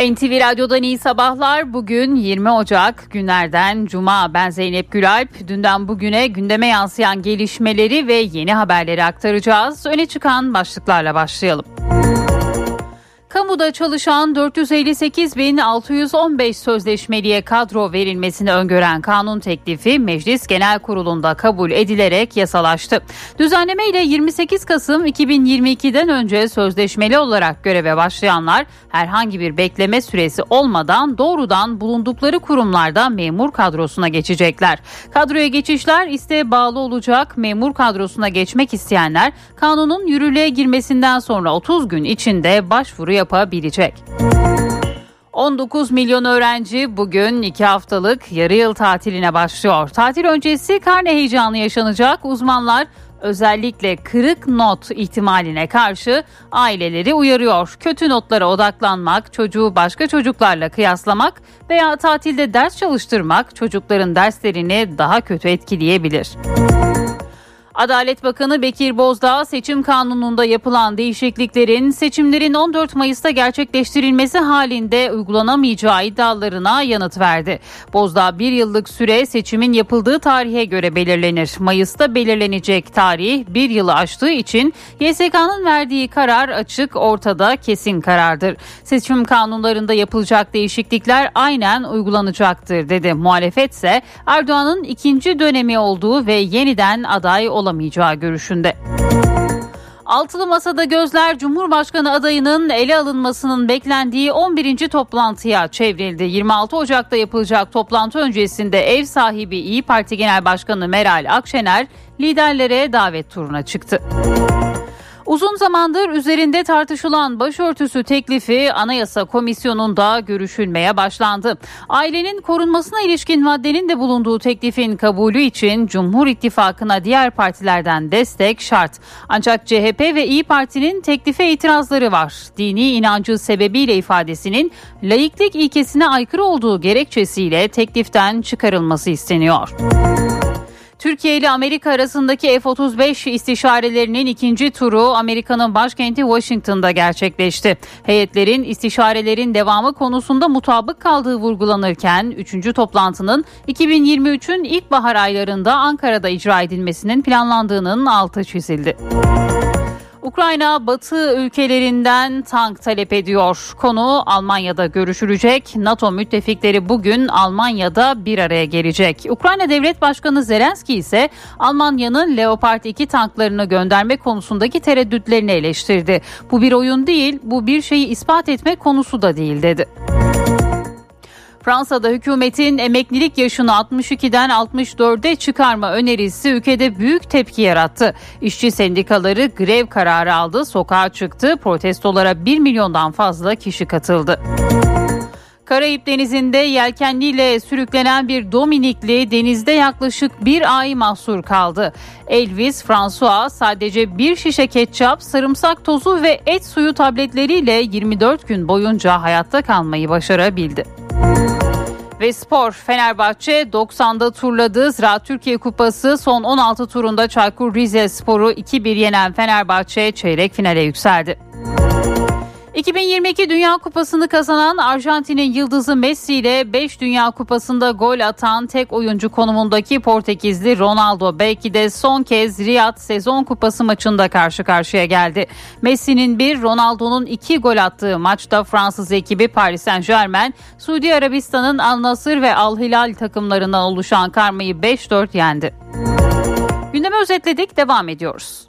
NTV Radyo'dan iyi sabahlar. Bugün 20 Ocak günlerden Cuma. Ben Zeynep Gülalp. Dünden bugüne gündeme yansıyan gelişmeleri ve yeni haberleri aktaracağız. Öne çıkan başlıklarla başlayalım. Kamuda çalışan 458.615 sözleşmeliye kadro verilmesini öngören kanun teklifi Meclis Genel Kurulu'nda kabul edilerek yasalaştı. Düzenleme ile 28 Kasım 2022'den önce sözleşmeli olarak göreve başlayanlar herhangi bir bekleme süresi olmadan doğrudan bulundukları kurumlarda memur kadrosuna geçecekler. Kadroya geçişler isteğe bağlı olacak. Memur kadrosuna geçmek isteyenler kanunun yürürlüğe girmesinden sonra 30 gün içinde başvuru yapabilecek. 19 milyon öğrenci bugün 2 haftalık yarı yıl tatiline başlıyor. Tatil öncesi karne heyecanı yaşanacak. Uzmanlar özellikle kırık not ihtimaline karşı aileleri uyarıyor. Kötü notlara odaklanmak, çocuğu başka çocuklarla kıyaslamak veya tatilde ders çalıştırmak çocukların derslerini daha kötü etkileyebilir. Adalet Bakanı Bekir Bozdağ seçim kanununda yapılan değişikliklerin seçimlerin 14 Mayıs'ta gerçekleştirilmesi halinde uygulanamayacağı iddialarına yanıt verdi. Bozdağ bir yıllık süre seçimin yapıldığı tarihe göre belirlenir. Mayıs'ta belirlenecek tarih bir yılı aştığı için YSK'nın verdiği karar açık ortada kesin karardır. Seçim kanunlarında yapılacak değişiklikler aynen uygulanacaktır dedi. Muhalefet ise Erdoğan'ın ikinci dönemi olduğu ve yeniden aday olamayacağı görüşünde. Altılı Masa'da gözler Cumhurbaşkanı adayının ele alınmasının beklendiği 11. toplantıya çevrildi. 26 Ocak'ta yapılacak toplantı öncesinde ev sahibi İyi Parti Genel Başkanı Meral Akşener liderlere davet turuna çıktı. Uzun zamandır üzerinde tartışılan başörtüsü teklifi Anayasa Komisyonu'nda görüşülmeye başlandı. Ailenin korunmasına ilişkin maddenin de bulunduğu teklifin kabulü için Cumhur İttifakı'na diğer partilerden destek şart. Ancak CHP ve İyi Parti'nin teklife itirazları var. Dini inancı sebebiyle ifadesinin laiklik ilkesine aykırı olduğu gerekçesiyle tekliften çıkarılması isteniyor. Türkiye ile Amerika arasındaki F-35 istişarelerinin ikinci turu Amerika'nın başkenti Washington'da gerçekleşti. Heyetlerin istişarelerin devamı konusunda mutabık kaldığı vurgulanırken 3. toplantının 2023'ün ilkbahar aylarında Ankara'da icra edilmesinin planlandığının altı çizildi. Ukrayna Batı ülkelerinden tank talep ediyor. Konu Almanya'da görüşülecek. NATO müttefikleri bugün Almanya'da bir araya gelecek. Ukrayna Devlet Başkanı Zelenski ise Almanya'nın Leopard 2 tanklarını gönderme konusundaki tereddütlerini eleştirdi. Bu bir oyun değil, bu bir şeyi ispat etmek konusu da değil dedi. Fransa'da hükümetin emeklilik yaşını 62'den 64'e çıkarma önerisi ülkede büyük tepki yarattı. İşçi sendikaları grev kararı aldı, sokağa çıktı. Protestolara 1 milyondan fazla kişi katıldı. Karayip Denizi'nde yelkenliyle sürüklenen bir Dominikli denizde yaklaşık bir ay mahsur kaldı. Elvis François sadece bir şişe ketçap, sarımsak tozu ve et suyu tabletleriyle 24 gün boyunca hayatta kalmayı başarabildi. Ve spor Fenerbahçe 90'da turladığı Ziraat Türkiye Kupası son 16 turunda Çaykur Rizespor'u 2-1 yenen Fenerbahçe çeyrek finale yükseldi. 2022 Dünya Kupası'nı kazanan Arjantin'in yıldızı Messi ile 5 Dünya Kupası'nda gol atan tek oyuncu konumundaki Portekizli Ronaldo belki de son kez Riyad sezon kupası maçında karşı karşıya geldi. Messi'nin bir Ronaldo'nun iki gol attığı maçta Fransız ekibi Paris Saint Germain, Suudi Arabistan'ın Al Nasır ve Al Hilal takımlarından oluşan karmayı 5-4 yendi. Gündemi özetledik devam ediyoruz.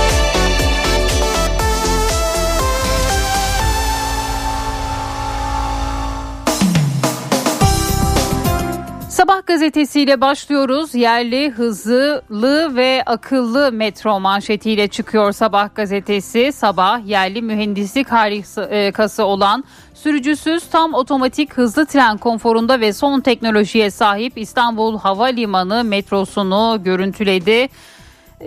Sabah gazetesiyle başlıyoruz. Yerli, hızlı ve akıllı metro manşetiyle çıkıyor Sabah gazetesi. Sabah yerli mühendislik harikası olan sürücüsüz tam otomatik hızlı tren konforunda ve son teknolojiye sahip İstanbul Havalimanı metrosunu görüntüledi.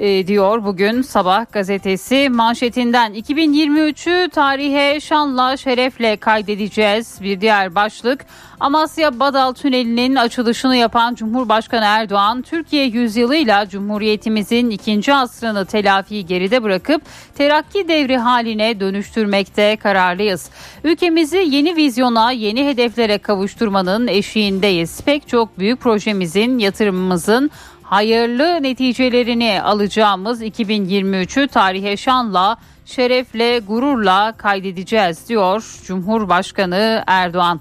Diyor bugün Sabah gazetesi manşetinden 2023'ü tarihe şanla şerefle kaydedeceğiz. Bir diğer başlık Amasya Badal Tüneli'nin açılışını yapan Cumhurbaşkanı Erdoğan Türkiye yüzyılıyla Cumhuriyetimizin ikinci asrını telafi geride bırakıp terakki devri haline dönüştürmekte kararlıyız. Ülkemizi yeni vizyona, yeni hedeflere kavuşturmanın eşiğindeyiz. Pek çok büyük projemizin, yatırımımızın hayırlı neticelerini alacağımız 2023'ü tarihe şanla, şerefle, gururla kaydedeceğiz diyor Cumhurbaşkanı Erdoğan.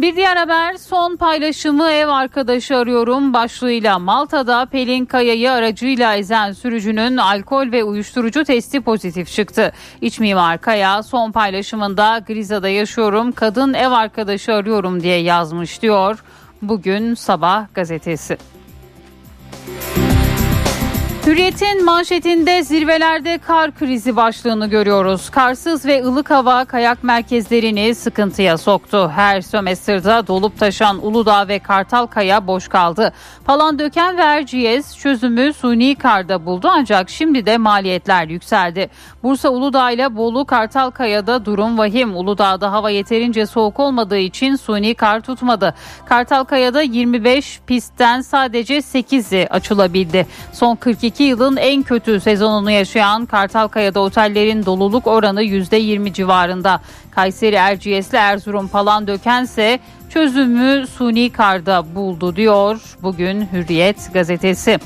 Bir diğer haber son paylaşımı ev arkadaşı arıyorum başlığıyla Malta'da Pelin Kaya'yı aracıyla ezen sürücünün alkol ve uyuşturucu testi pozitif çıktı. İç mimar Kaya son paylaşımında Griza'da yaşıyorum kadın ev arkadaşı arıyorum diye yazmış diyor. Bugün sabah gazetesi. Bye. Hürriyet'in manşetinde zirvelerde kar krizi başlığını görüyoruz. Karsız ve ılık hava kayak merkezlerini sıkıntıya soktu. Her sömestrda dolup taşan Uludağ ve Kartalkaya boş kaldı. Palandöken ve Erciyes çözümü suni karda buldu ancak şimdi de maliyetler yükseldi. Bursa Uludağ ile Bolu Kartalkaya'da durum vahim. Uludağ'da hava yeterince soğuk olmadığı için suni kar tutmadı. Kartalkaya'da 25 pistten sadece 8'i açılabildi. Son 42 yılın en kötü sezonunu yaşayan Kartalkaya'da otellerin doluluk oranı %20 civarında. Kayseri Erciyes'le Erzurum falan dökense çözümü suni karda buldu diyor bugün Hürriyet gazetesi.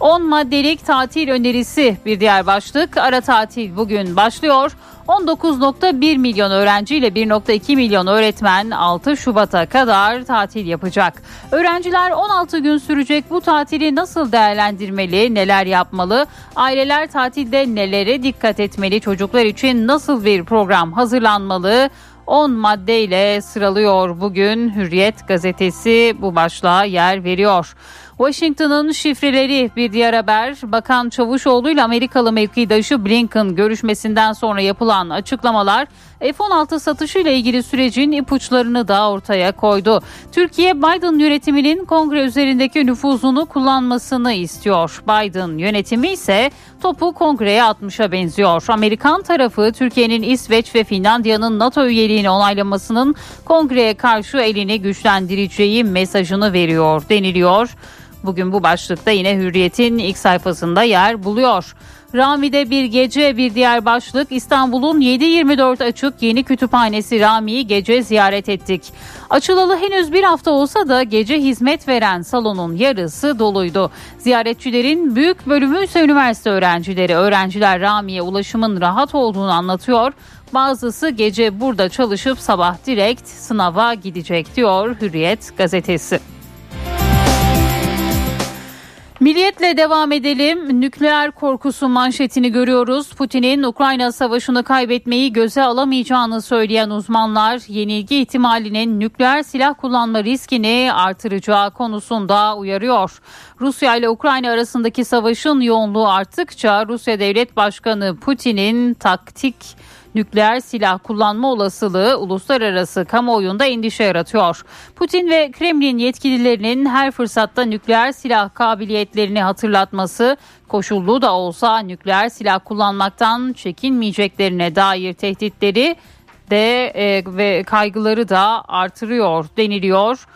10 maddelik tatil önerisi bir diğer başlık. Ara tatil bugün başlıyor. 19.1 milyon öğrenci ile 1.2 milyon öğretmen 6 Şubat'a kadar tatil yapacak. Öğrenciler 16 gün sürecek bu tatili nasıl değerlendirmeli, neler yapmalı? Aileler tatilde nelere dikkat etmeli? Çocuklar için nasıl bir program hazırlanmalı? 10 maddeyle sıralıyor bugün Hürriyet gazetesi bu başlığa yer veriyor. Washington'ın şifreleri bir diğer haber. Bakan Çavuşoğlu ile Amerikalı mevkidaşı Blinken görüşmesinden sonra yapılan açıklamalar F-16 satışı ile ilgili sürecin ipuçlarını da ortaya koydu. Türkiye Biden yönetiminin kongre üzerindeki nüfuzunu kullanmasını istiyor. Biden yönetimi ise topu kongreye atmışa benziyor. Amerikan tarafı Türkiye'nin İsveç ve Finlandiya'nın NATO üyeliğini onaylamasının kongreye karşı elini güçlendireceği mesajını veriyor deniliyor. Bugün bu başlıkta yine Hürriyet'in ilk sayfasında yer buluyor. Rami'de bir gece bir diğer başlık İstanbul'un 7-24 açık yeni kütüphanesi Rami'yi gece ziyaret ettik. Açılalı henüz bir hafta olsa da gece hizmet veren salonun yarısı doluydu. Ziyaretçilerin büyük bölümü ise üniversite öğrencileri. Öğrenciler Rami'ye ulaşımın rahat olduğunu anlatıyor. Bazısı gece burada çalışıp sabah direkt sınava gidecek diyor Hürriyet gazetesi. Milliyetle devam edelim. Nükleer korkusu manşetini görüyoruz. Putin'in Ukrayna savaşını kaybetmeyi göze alamayacağını söyleyen uzmanlar yenilgi ihtimalinin nükleer silah kullanma riskini artıracağı konusunda uyarıyor. Rusya ile Ukrayna arasındaki savaşın yoğunluğu arttıkça Rusya Devlet Başkanı Putin'in taktik nükleer silah kullanma olasılığı uluslararası kamuoyunda endişe yaratıyor. Putin ve Kremlin yetkililerinin her fırsatta nükleer silah kabiliyetlerini hatırlatması koşullu da olsa nükleer silah kullanmaktan çekinmeyeceklerine dair tehditleri de e, ve kaygıları da artırıyor deniliyor.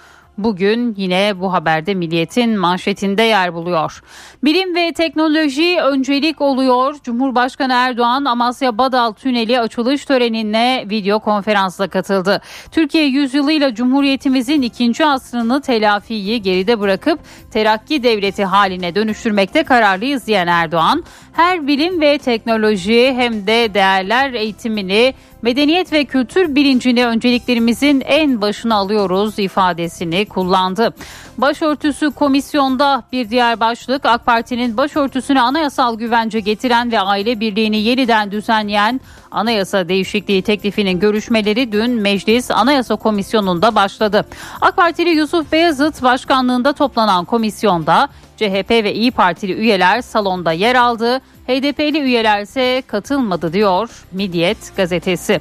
Bugün yine bu haberde Milliyet'in manşetinde yer buluyor. Bilim ve teknoloji öncelik oluyor. Cumhurbaşkanı Erdoğan Amasya Badal Tüneli açılış törenine video konferansla katıldı. Türkiye yüzyılıyla Cumhuriyetimizin ikinci asrını telafiyi geride bırakıp terakki devleti haline dönüştürmekte kararlıyız diyen Erdoğan, her bilim ve teknoloji hem de değerler eğitimini medeniyet ve kültür bilincini önceliklerimizin en başına alıyoruz ifadesini kullandı. Başörtüsü komisyonda bir diğer başlık AK Parti'nin başörtüsüne anayasal güvence getiren ve aile birliğini yeniden düzenleyen anayasa değişikliği teklifinin görüşmeleri dün Meclis Anayasa Komisyonu'nda başladı. AK Partili Yusuf Beyazıt başkanlığında toplanan komisyonda CHP ve İyi Partili üyeler salonda yer aldı. HDP'li üyeler ise katılmadı diyor Milliyet gazetesi.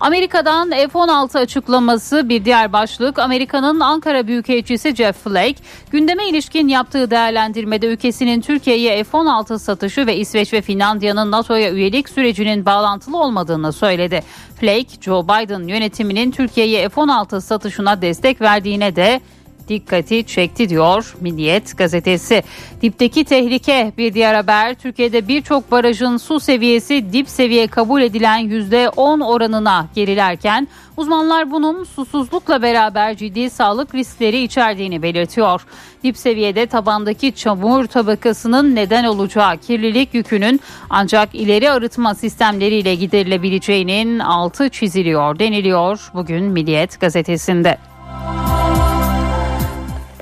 Amerika'dan F-16 açıklaması bir diğer başlık. Amerika'nın Ankara Büyükelçisi Jeff Flake gündeme ilişkin yaptığı değerlendirmede ülkesinin Türkiye'ye F-16 satışı ve İsveç ve Finlandiya'nın NATO'ya üyelik sürecinin bağlantılı olmadığını söyledi. Flake, Joe Biden yönetiminin Türkiye'ye F-16 satışına destek verdiğine de dikkati çekti diyor Milliyet gazetesi. Dipteki tehlike bir diğer haber. Türkiye'de birçok barajın su seviyesi dip seviye kabul edilen %10 oranına gerilerken uzmanlar bunun susuzlukla beraber ciddi sağlık riskleri içerdiğini belirtiyor. Dip seviyede tabandaki çamur tabakasının neden olacağı kirlilik yükünün ancak ileri arıtma sistemleriyle giderilebileceğinin altı çiziliyor deniliyor bugün Milliyet gazetesinde.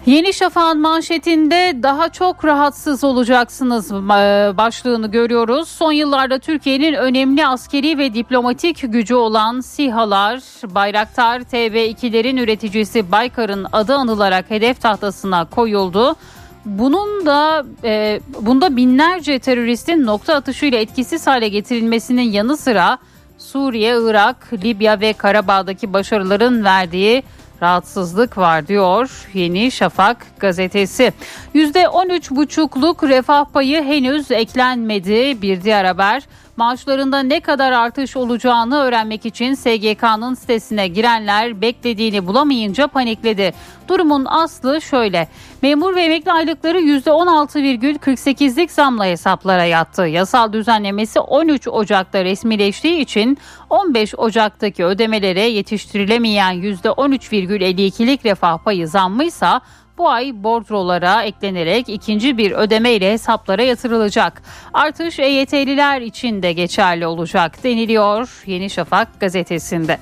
Yeni Şafak'ın manşetinde daha çok rahatsız olacaksınız e, başlığını görüyoruz. Son yıllarda Türkiye'nin önemli askeri ve diplomatik gücü olan SİHA'lar, Bayraktar TB2'lerin üreticisi Baykar'ın adı anılarak hedef tahtasına koyuldu. Bunun da e, bunda binlerce teröristin nokta atışıyla etkisiz hale getirilmesinin yanı sıra Suriye, Irak, Libya ve Karabağ'daki başarıların verdiği rahatsızlık var diyor Yeni Şafak gazetesi. %13,5'luk refah payı henüz eklenmedi bir diğer haber. Maaşlarında ne kadar artış olacağını öğrenmek için SGK'nın sitesine girenler beklediğini bulamayınca panikledi. Durumun aslı şöyle. Memur ve emekli aylıkları %16,48'lik zamla hesaplara yattı. Yasal düzenlemesi 13 Ocak'ta resmileştiği için 15 Ocak'taki ödemelere yetiştirilemeyen %13,52'lik refah payı zammıysa bu ay bordrolara eklenerek ikinci bir ödeme ile hesaplara yatırılacak. Artış EYT'liler için de geçerli olacak deniliyor Yeni Şafak gazetesinde.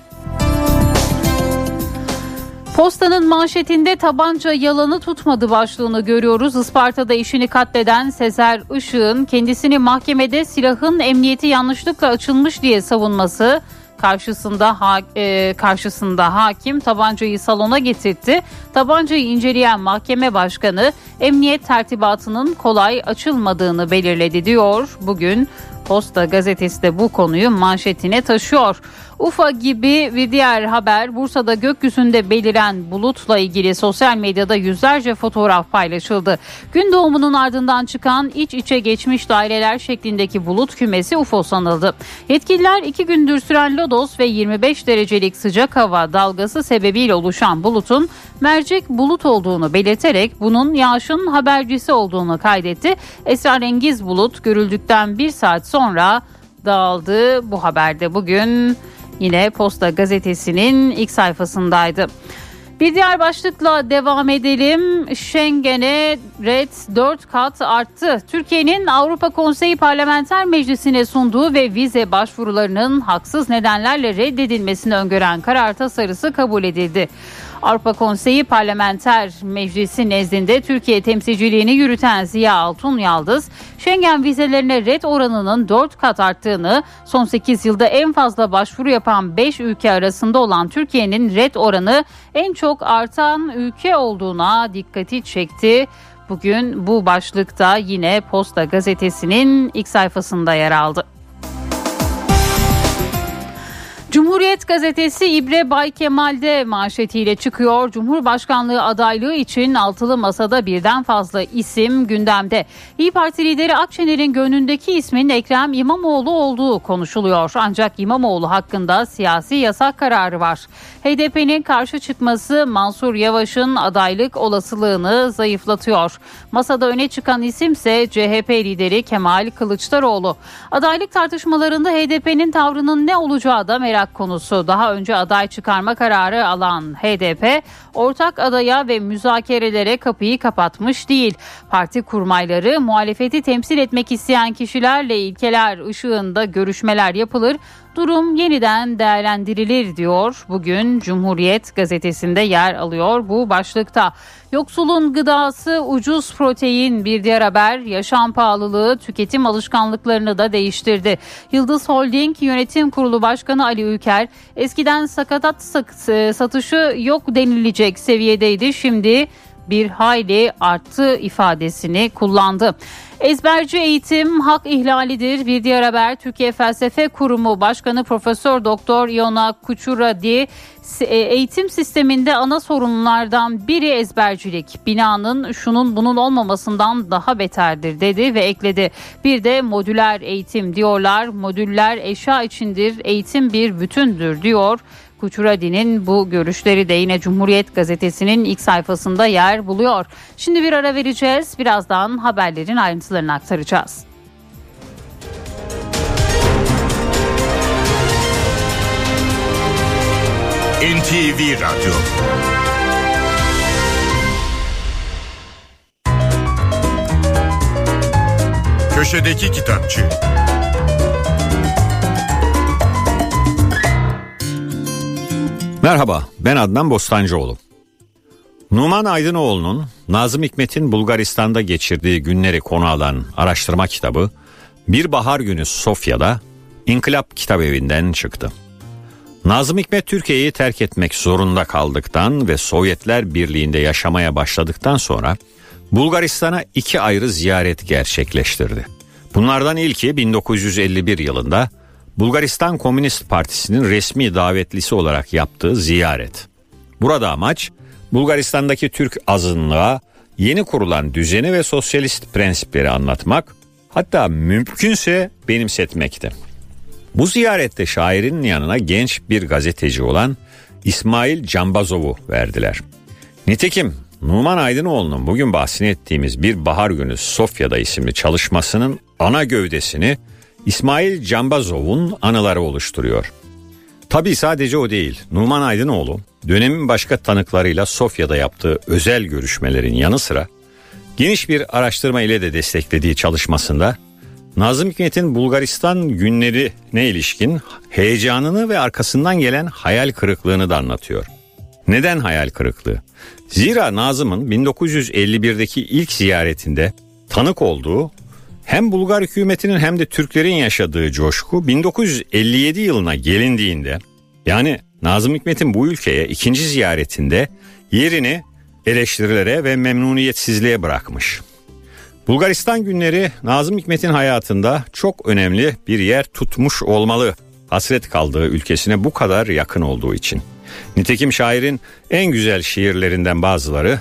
Postanın manşetinde tabanca yalanı tutmadı başlığını görüyoruz. Isparta'da işini katleden Sezer Işık'ın kendisini mahkemede silahın emniyeti yanlışlıkla açılmış diye savunması karşısında ha, e, karşısında hakim tabancayı salona getirtti. Tabancayı inceleyen mahkeme başkanı emniyet tertibatının kolay açılmadığını belirledi diyor. Bugün Posta gazetesi de bu konuyu manşetine taşıyor. Ufa gibi bir diğer haber Bursa'da gökyüzünde beliren bulutla ilgili sosyal medyada yüzlerce fotoğraf paylaşıldı. Gün doğumunun ardından çıkan iç içe geçmiş daireler şeklindeki bulut kümesi UFO sanıldı. Yetkililer iki gündür süren lodos ve 25 derecelik sıcak hava dalgası sebebiyle oluşan bulutun mercek bulut olduğunu belirterek bunun yağışın habercisi olduğunu kaydetti. Esrarengiz bulut görüldükten bir saat sonra dağıldı. Bu haberde bugün yine Posta gazetesinin ilk sayfasındaydı. Bir diğer başlıkla devam edelim. Schengen'e red 4 kat arttı. Türkiye'nin Avrupa Konseyi Parlamenter Meclisi'ne sunduğu ve vize başvurularının haksız nedenlerle reddedilmesini öngören karar tasarısı kabul edildi. Avrupa Konseyi Parlamenter Meclisi nezdinde Türkiye temsilciliğini yürüten Ziya Altun Yaldız, Schengen vizelerine red oranının 4 kat arttığını, son 8 yılda en fazla başvuru yapan 5 ülke arasında olan Türkiye'nin red oranı en çok artan ülke olduğuna dikkati çekti. Bugün bu başlıkta yine Posta gazetesinin ilk sayfasında yer aldı. Cumhuriyet gazetesi İbre Bay Kemal'de manşetiyle çıkıyor. Cumhurbaşkanlığı adaylığı için altılı masada birden fazla isim gündemde. İyi Parti lideri Akşener'in gönlündeki ismin Ekrem İmamoğlu olduğu konuşuluyor. Ancak İmamoğlu hakkında siyasi yasak kararı var. HDP'nin karşı çıkması Mansur Yavaş'ın adaylık olasılığını zayıflatıyor. Masada öne çıkan isimse CHP lideri Kemal Kılıçdaroğlu. Adaylık tartışmalarında HDP'nin tavrının ne olacağı da merak merak konusu. Daha önce aday çıkarma kararı alan HDP ortak adaya ve müzakerelere kapıyı kapatmış değil. Parti kurmayları muhalefeti temsil etmek isteyen kişilerle ilkeler ışığında görüşmeler yapılır Durum yeniden değerlendirilir diyor. Bugün Cumhuriyet gazetesinde yer alıyor bu başlıkta. Yoksulun gıdası ucuz protein bir diğer haber yaşam pahalılığı tüketim alışkanlıklarını da değiştirdi. Yıldız Holding Yönetim Kurulu Başkanı Ali Ülker eskiden sakatat satışı yok denilecek seviyedeydi. Şimdi bir hayli arttı ifadesini kullandı. Ezberci eğitim hak ihlalidir. Bir diğer haber Türkiye Felsefe Kurumu Başkanı Profesör Doktor Iona Kuchuradi e, eğitim sisteminde ana sorunlardan biri ezbercilik. Binanın şunun bunun olmamasından daha beterdir dedi ve ekledi. Bir de modüler eğitim diyorlar. Modüller eşya içindir. Eğitim bir bütündür diyor. Kuçuradi'nin bu görüşleri de yine Cumhuriyet Gazetesi'nin ilk sayfasında yer buluyor. Şimdi bir ara vereceğiz. Birazdan haberlerin ayrıntılarını aktaracağız. NTV Radyo Köşedeki Kitapçı Merhaba, ben Adnan Bostancıoğlu. Numan Aydınoğlu'nun Nazım Hikmet'in Bulgaristan'da geçirdiği günleri konu alan araştırma kitabı Bir Bahar Günü Sofya'da İnkılap Kitabevi'nden çıktı. Nazım Hikmet Türkiye'yi terk etmek zorunda kaldıktan ve Sovyetler Birliği'nde yaşamaya başladıktan sonra Bulgaristan'a iki ayrı ziyaret gerçekleştirdi. Bunlardan ilki 1951 yılında Bulgaristan Komünist Partisi'nin resmi davetlisi olarak yaptığı ziyaret. Burada amaç Bulgaristan'daki Türk azınlığa yeni kurulan düzeni ve sosyalist prensipleri anlatmak, hatta mümkünse benimsetmekti. Bu ziyarette şairin yanına genç bir gazeteci olan İsmail Cambazov'u verdiler. Nitekim Numan Aydınoğlu'nun bugün bahsini ettiğimiz Bir Bahar Günü Sofya'da isimli çalışmasının ana gövdesini İsmail Cambazov'un anıları oluşturuyor. Tabii sadece o değil. Numan Aydınoğlu dönemin başka tanıklarıyla Sofya'da yaptığı özel görüşmelerin yanı sıra geniş bir araştırma ile de desteklediği çalışmasında Nazım Hikmet'in Bulgaristan günlerine ilişkin heyecanını ve arkasından gelen hayal kırıklığını da anlatıyor. Neden hayal kırıklığı? Zira Nazım'ın 1951'deki ilk ziyaretinde tanık olduğu hem Bulgar hükümetinin hem de Türklerin yaşadığı coşku 1957 yılına gelindiğinde yani Nazım Hikmet'in bu ülkeye ikinci ziyaretinde yerini eleştirilere ve memnuniyetsizliğe bırakmış. Bulgaristan günleri Nazım Hikmet'in hayatında çok önemli bir yer tutmuş olmalı. Hasret kaldığı ülkesine bu kadar yakın olduğu için. Nitekim şairin en güzel şiirlerinden bazıları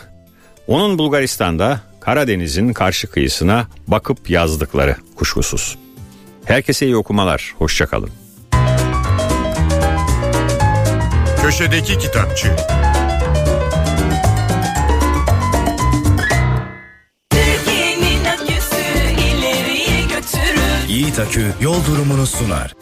onun Bulgaristan'da Karadeniz'in karşı kıyısına bakıp yazdıkları kuşkusuz. Herkese iyi okumalar, hoşçakalın. Köşedeki Kitapçı Yiğit Akü yol durumunu sunar.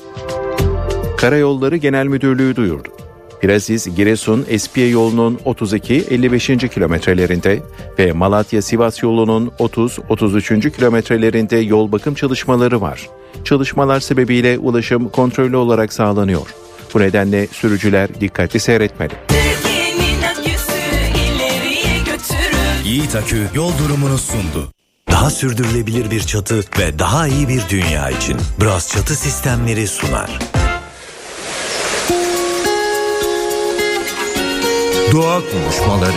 Karayolları Genel Müdürlüğü duyurdu. Piraziz Giresun Espiye yolunun 32-55. kilometrelerinde ve Malatya-Sivas yolunun 30-33. kilometrelerinde yol bakım çalışmaları var. Çalışmalar sebebiyle ulaşım kontrollü olarak sağlanıyor. Bu nedenle sürücüler dikkatli seyretmeli. Yiğit Akü yol durumunu sundu. Daha sürdürülebilir bir çatı ve daha iyi bir dünya için Bras Çatı Sistemleri sunar. Doğa konuşmaları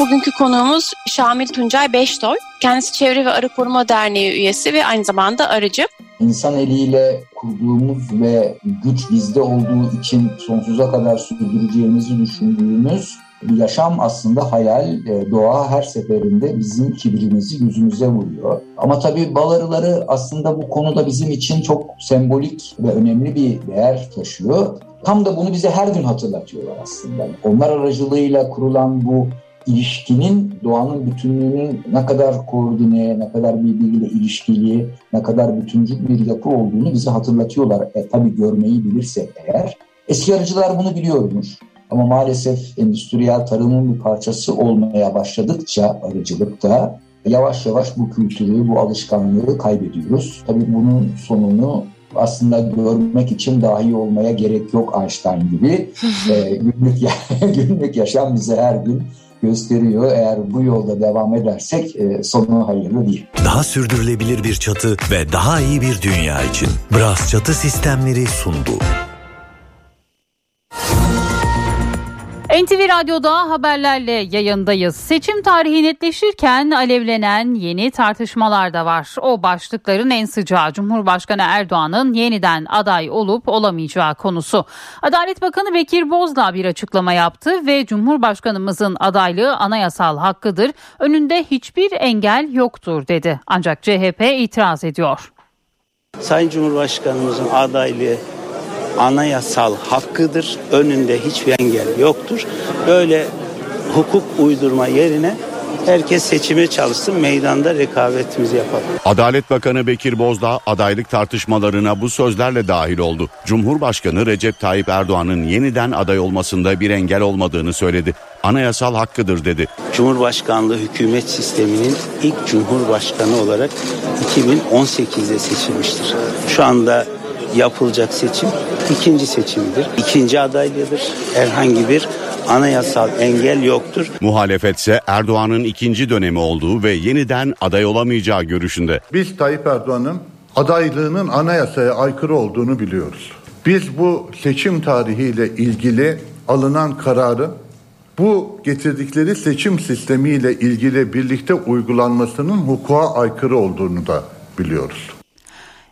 Bugünkü konuğumuz Şamil Tuncay Beştoy. Kendisi Çevre ve Arı Koruma Derneği üyesi ve aynı zamanda arıcı. İnsan eliyle kurduğumuz ve güç bizde olduğu için sonsuza kadar sürdüreceğimizi düşündüğümüz bir yaşam aslında hayal, e, doğa her seferinde bizim kibrimizi yüzümüze vuruyor. Ama tabii bal arıları aslında bu konuda bizim için çok sembolik ve önemli bir değer taşıyor. Tam da bunu bize her gün hatırlatıyorlar aslında. Onlar aracılığıyla kurulan bu ilişkinin doğanın bütünlüğünün ne kadar koordine, ne kadar birbiriyle ilişkili, ne kadar bütüncül bir yapı olduğunu bize hatırlatıyorlar. E, tabii görmeyi bilirsek eğer. Eski arıcılar bunu biliyormuş. Ama maalesef endüstriyel tarımın bir parçası olmaya başladıkça arıcılıkta yavaş yavaş bu kültürü, bu alışkanlığı kaybediyoruz. Tabii bunun sonunu aslında görmek için dahi olmaya gerek yok Einstein gibi. e, günlük, günlük yaşam bize her gün gösteriyor. Eğer bu yolda devam edersek e, sonu hayırlı değil. Daha sürdürülebilir bir çatı ve daha iyi bir dünya için Bras Çatı Sistemleri sundu. NTV Radyo'da haberlerle yayındayız. Seçim tarihi netleşirken alevlenen yeni tartışmalar da var. O başlıkların en sıcağı Cumhurbaşkanı Erdoğan'ın yeniden aday olup olamayacağı konusu. Adalet Bakanı Bekir Bozdağ bir açıklama yaptı ve Cumhurbaşkanımızın adaylığı anayasal hakkıdır. Önünde hiçbir engel yoktur dedi. Ancak CHP itiraz ediyor. Sayın Cumhurbaşkanımızın adaylığı anayasal hakkıdır. Önünde hiçbir engel yoktur. Böyle hukuk uydurma yerine herkes seçime çalışsın, meydanda rekabetimizi yapalım. Adalet Bakanı Bekir Bozdağ adaylık tartışmalarına bu sözlerle dahil oldu. Cumhurbaşkanı Recep Tayyip Erdoğan'ın yeniden aday olmasında bir engel olmadığını söyledi. Anayasal hakkıdır dedi. Cumhurbaşkanlığı hükümet sisteminin ilk cumhurbaşkanı olarak 2018'de seçilmiştir. Şu anda yapılacak seçim ikinci seçimdir. İkinci adaylığıdır. Herhangi bir anayasal engel yoktur. Muhalefetse Erdoğan'ın ikinci dönemi olduğu ve yeniden aday olamayacağı görüşünde. Biz Tayyip Erdoğan'ın adaylığının anayasaya aykırı olduğunu biliyoruz. Biz bu seçim tarihiyle ilgili alınan kararı bu getirdikleri seçim sistemiyle ilgili birlikte uygulanmasının hukuka aykırı olduğunu da biliyoruz.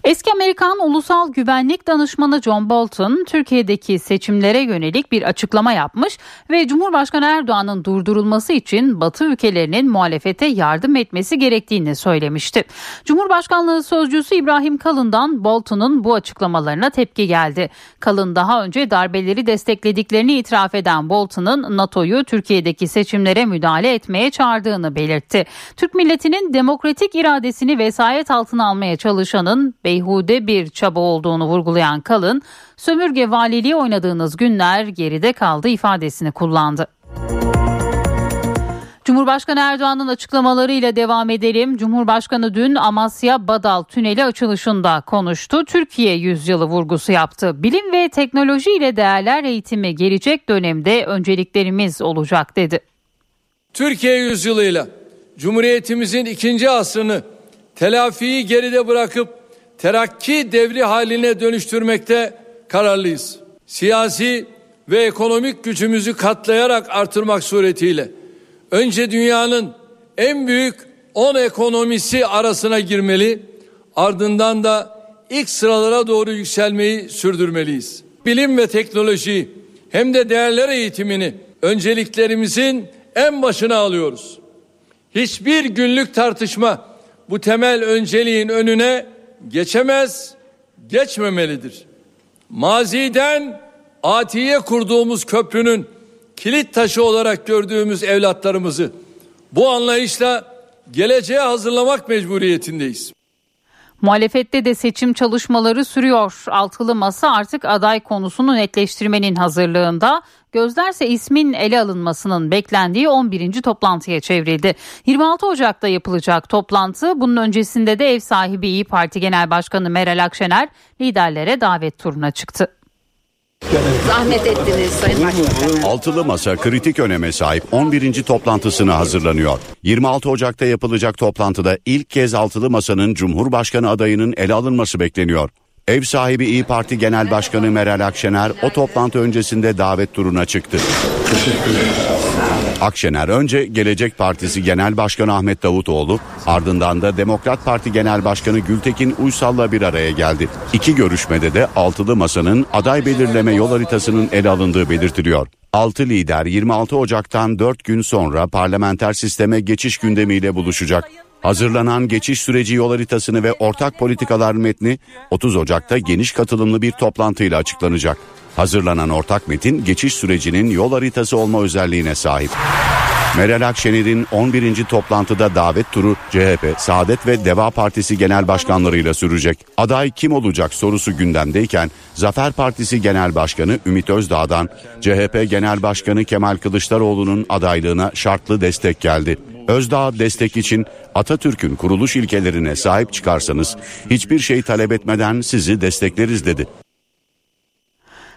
Eski Amerikan Ulusal Güvenlik Danışmanı John Bolton Türkiye'deki seçimlere yönelik bir açıklama yapmış ve Cumhurbaşkanı Erdoğan'ın durdurulması için Batı ülkelerinin muhalefete yardım etmesi gerektiğini söylemişti. Cumhurbaşkanlığı sözcüsü İbrahim Kalın'dan Bolton'un bu açıklamalarına tepki geldi. Kalın daha önce darbeleri desteklediklerini itiraf eden Bolton'un NATO'yu Türkiye'deki seçimlere müdahale etmeye çağırdığını belirtti. Türk milletinin demokratik iradesini vesayet altına almaya çalışanın beyhude bir çaba olduğunu vurgulayan Kalın, sömürge valiliği oynadığınız günler geride kaldı ifadesini kullandı. Cumhurbaşkanı Erdoğan'ın açıklamalarıyla devam edelim. Cumhurbaşkanı dün Amasya Badal Tüneli açılışında konuştu. Türkiye yüzyılı vurgusu yaptı. Bilim ve teknoloji ile değerler eğitimi gelecek dönemde önceliklerimiz olacak dedi. Türkiye yüzyılıyla Cumhuriyetimizin ikinci asrını telafiyi geride bırakıp terakki devri haline dönüştürmekte kararlıyız. Siyasi ve ekonomik gücümüzü katlayarak artırmak suretiyle önce dünyanın en büyük 10 ekonomisi arasına girmeli, ardından da ilk sıralara doğru yükselmeyi sürdürmeliyiz. Bilim ve teknoloji hem de değerler eğitimini önceliklerimizin en başına alıyoruz. Hiçbir günlük tartışma bu temel önceliğin önüne geçemez, geçmemelidir. Maziden atiye kurduğumuz köprünün kilit taşı olarak gördüğümüz evlatlarımızı bu anlayışla geleceğe hazırlamak mecburiyetindeyiz. Muhalefette de seçim çalışmaları sürüyor. Altılı masa artık aday konusunu netleştirmenin hazırlığında. Gözlerse ismin ele alınmasının beklendiği 11. toplantıya çevrildi. 26 Ocak'ta yapılacak toplantı bunun öncesinde de ev sahibi İyi Parti Genel Başkanı Meral Akşener liderlere davet turuna çıktı. Zahmet ettiniz Sayın Başbakan. Altılı Masa kritik öneme sahip 11. toplantısına hazırlanıyor. 26 Ocak'ta yapılacak toplantıda ilk kez Altılı Masa'nın Cumhurbaşkanı adayının ele alınması bekleniyor. Ev sahibi İyi Parti Genel Başkanı Meral Akşener o toplantı öncesinde davet turuna çıktı. Akşener önce Gelecek Partisi Genel Başkanı Ahmet Davutoğlu ardından da Demokrat Parti Genel Başkanı Gültekin Uysal'la bir araya geldi. İki görüşmede de altılı masanın aday belirleme yol haritasının ele alındığı belirtiliyor. Altı lider 26 Ocak'tan 4 gün sonra parlamenter sisteme geçiş gündemiyle buluşacak. Hazırlanan geçiş süreci yol haritasını ve ortak politikalar metni 30 Ocak'ta geniş katılımlı bir toplantıyla açıklanacak. Hazırlanan ortak metin geçiş sürecinin yol haritası olma özelliğine sahip. Meral Akşener'in 11. toplantıda davet turu CHP, Saadet ve Deva Partisi genel başkanlarıyla sürecek. Aday kim olacak sorusu gündemdeyken Zafer Partisi Genel Başkanı Ümit Özdağ'dan CHP Genel Başkanı Kemal Kılıçdaroğlu'nun adaylığına şartlı destek geldi. Özdağ destek için Atatürk'ün kuruluş ilkelerine sahip çıkarsanız hiçbir şey talep etmeden sizi destekleriz dedi.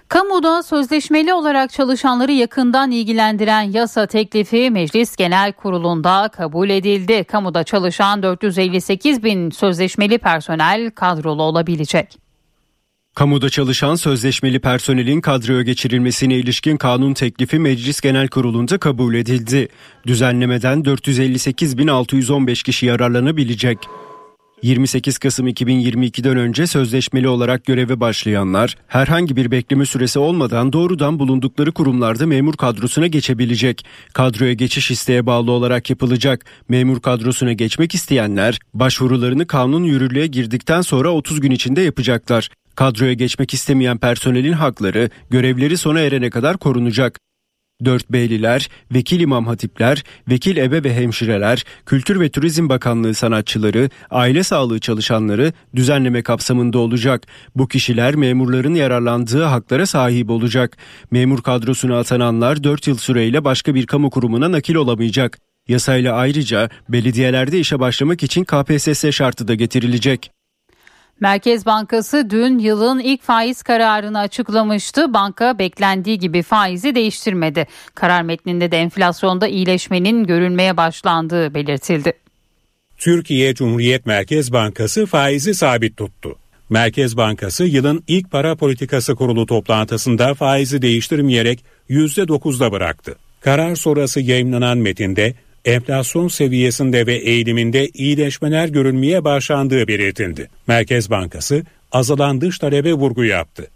Kamuda sözleşmeli olarak çalışanları yakından ilgilendiren yasa teklifi Meclis Genel Kurulu'nda kabul edildi. Kamuda çalışan 458 bin sözleşmeli personel kadrolu olabilecek. Kamuda çalışan sözleşmeli personelin kadroya geçirilmesine ilişkin kanun teklifi Meclis Genel Kurulu'nda kabul edildi. Düzenlemeden 458.615 kişi yararlanabilecek. 28 Kasım 2022'den önce sözleşmeli olarak göreve başlayanlar herhangi bir bekleme süresi olmadan doğrudan bulundukları kurumlarda memur kadrosuna geçebilecek. Kadroya geçiş isteğe bağlı olarak yapılacak. Memur kadrosuna geçmek isteyenler başvurularını kanun yürürlüğe girdikten sonra 30 gün içinde yapacaklar. Kadroya geçmek istemeyen personelin hakları görevleri sona erene kadar korunacak. Dört beyliler, vekil imam hatipler, vekil ebe ve hemşireler, Kültür ve Turizm Bakanlığı sanatçıları, aile sağlığı çalışanları düzenleme kapsamında olacak. Bu kişiler memurların yararlandığı haklara sahip olacak. Memur kadrosuna atananlar 4 yıl süreyle başka bir kamu kurumuna nakil olamayacak. Yasayla ayrıca belediyelerde işe başlamak için KPSS şartı da getirilecek. Merkez Bankası dün yılın ilk faiz kararını açıklamıştı. Banka beklendiği gibi faizi değiştirmedi. Karar metninde de enflasyonda iyileşmenin görülmeye başlandığı belirtildi. Türkiye Cumhuriyet Merkez Bankası faizi sabit tuttu. Merkez Bankası yılın ilk para politikası kurulu toplantısında faizi değiştirmeyerek %9'da bıraktı. Karar sonrası yayınlanan metinde enflasyon seviyesinde ve eğiliminde iyileşmeler görülmeye başlandığı belirtildi. Merkez Bankası azalan dış talebe vurgu yaptı.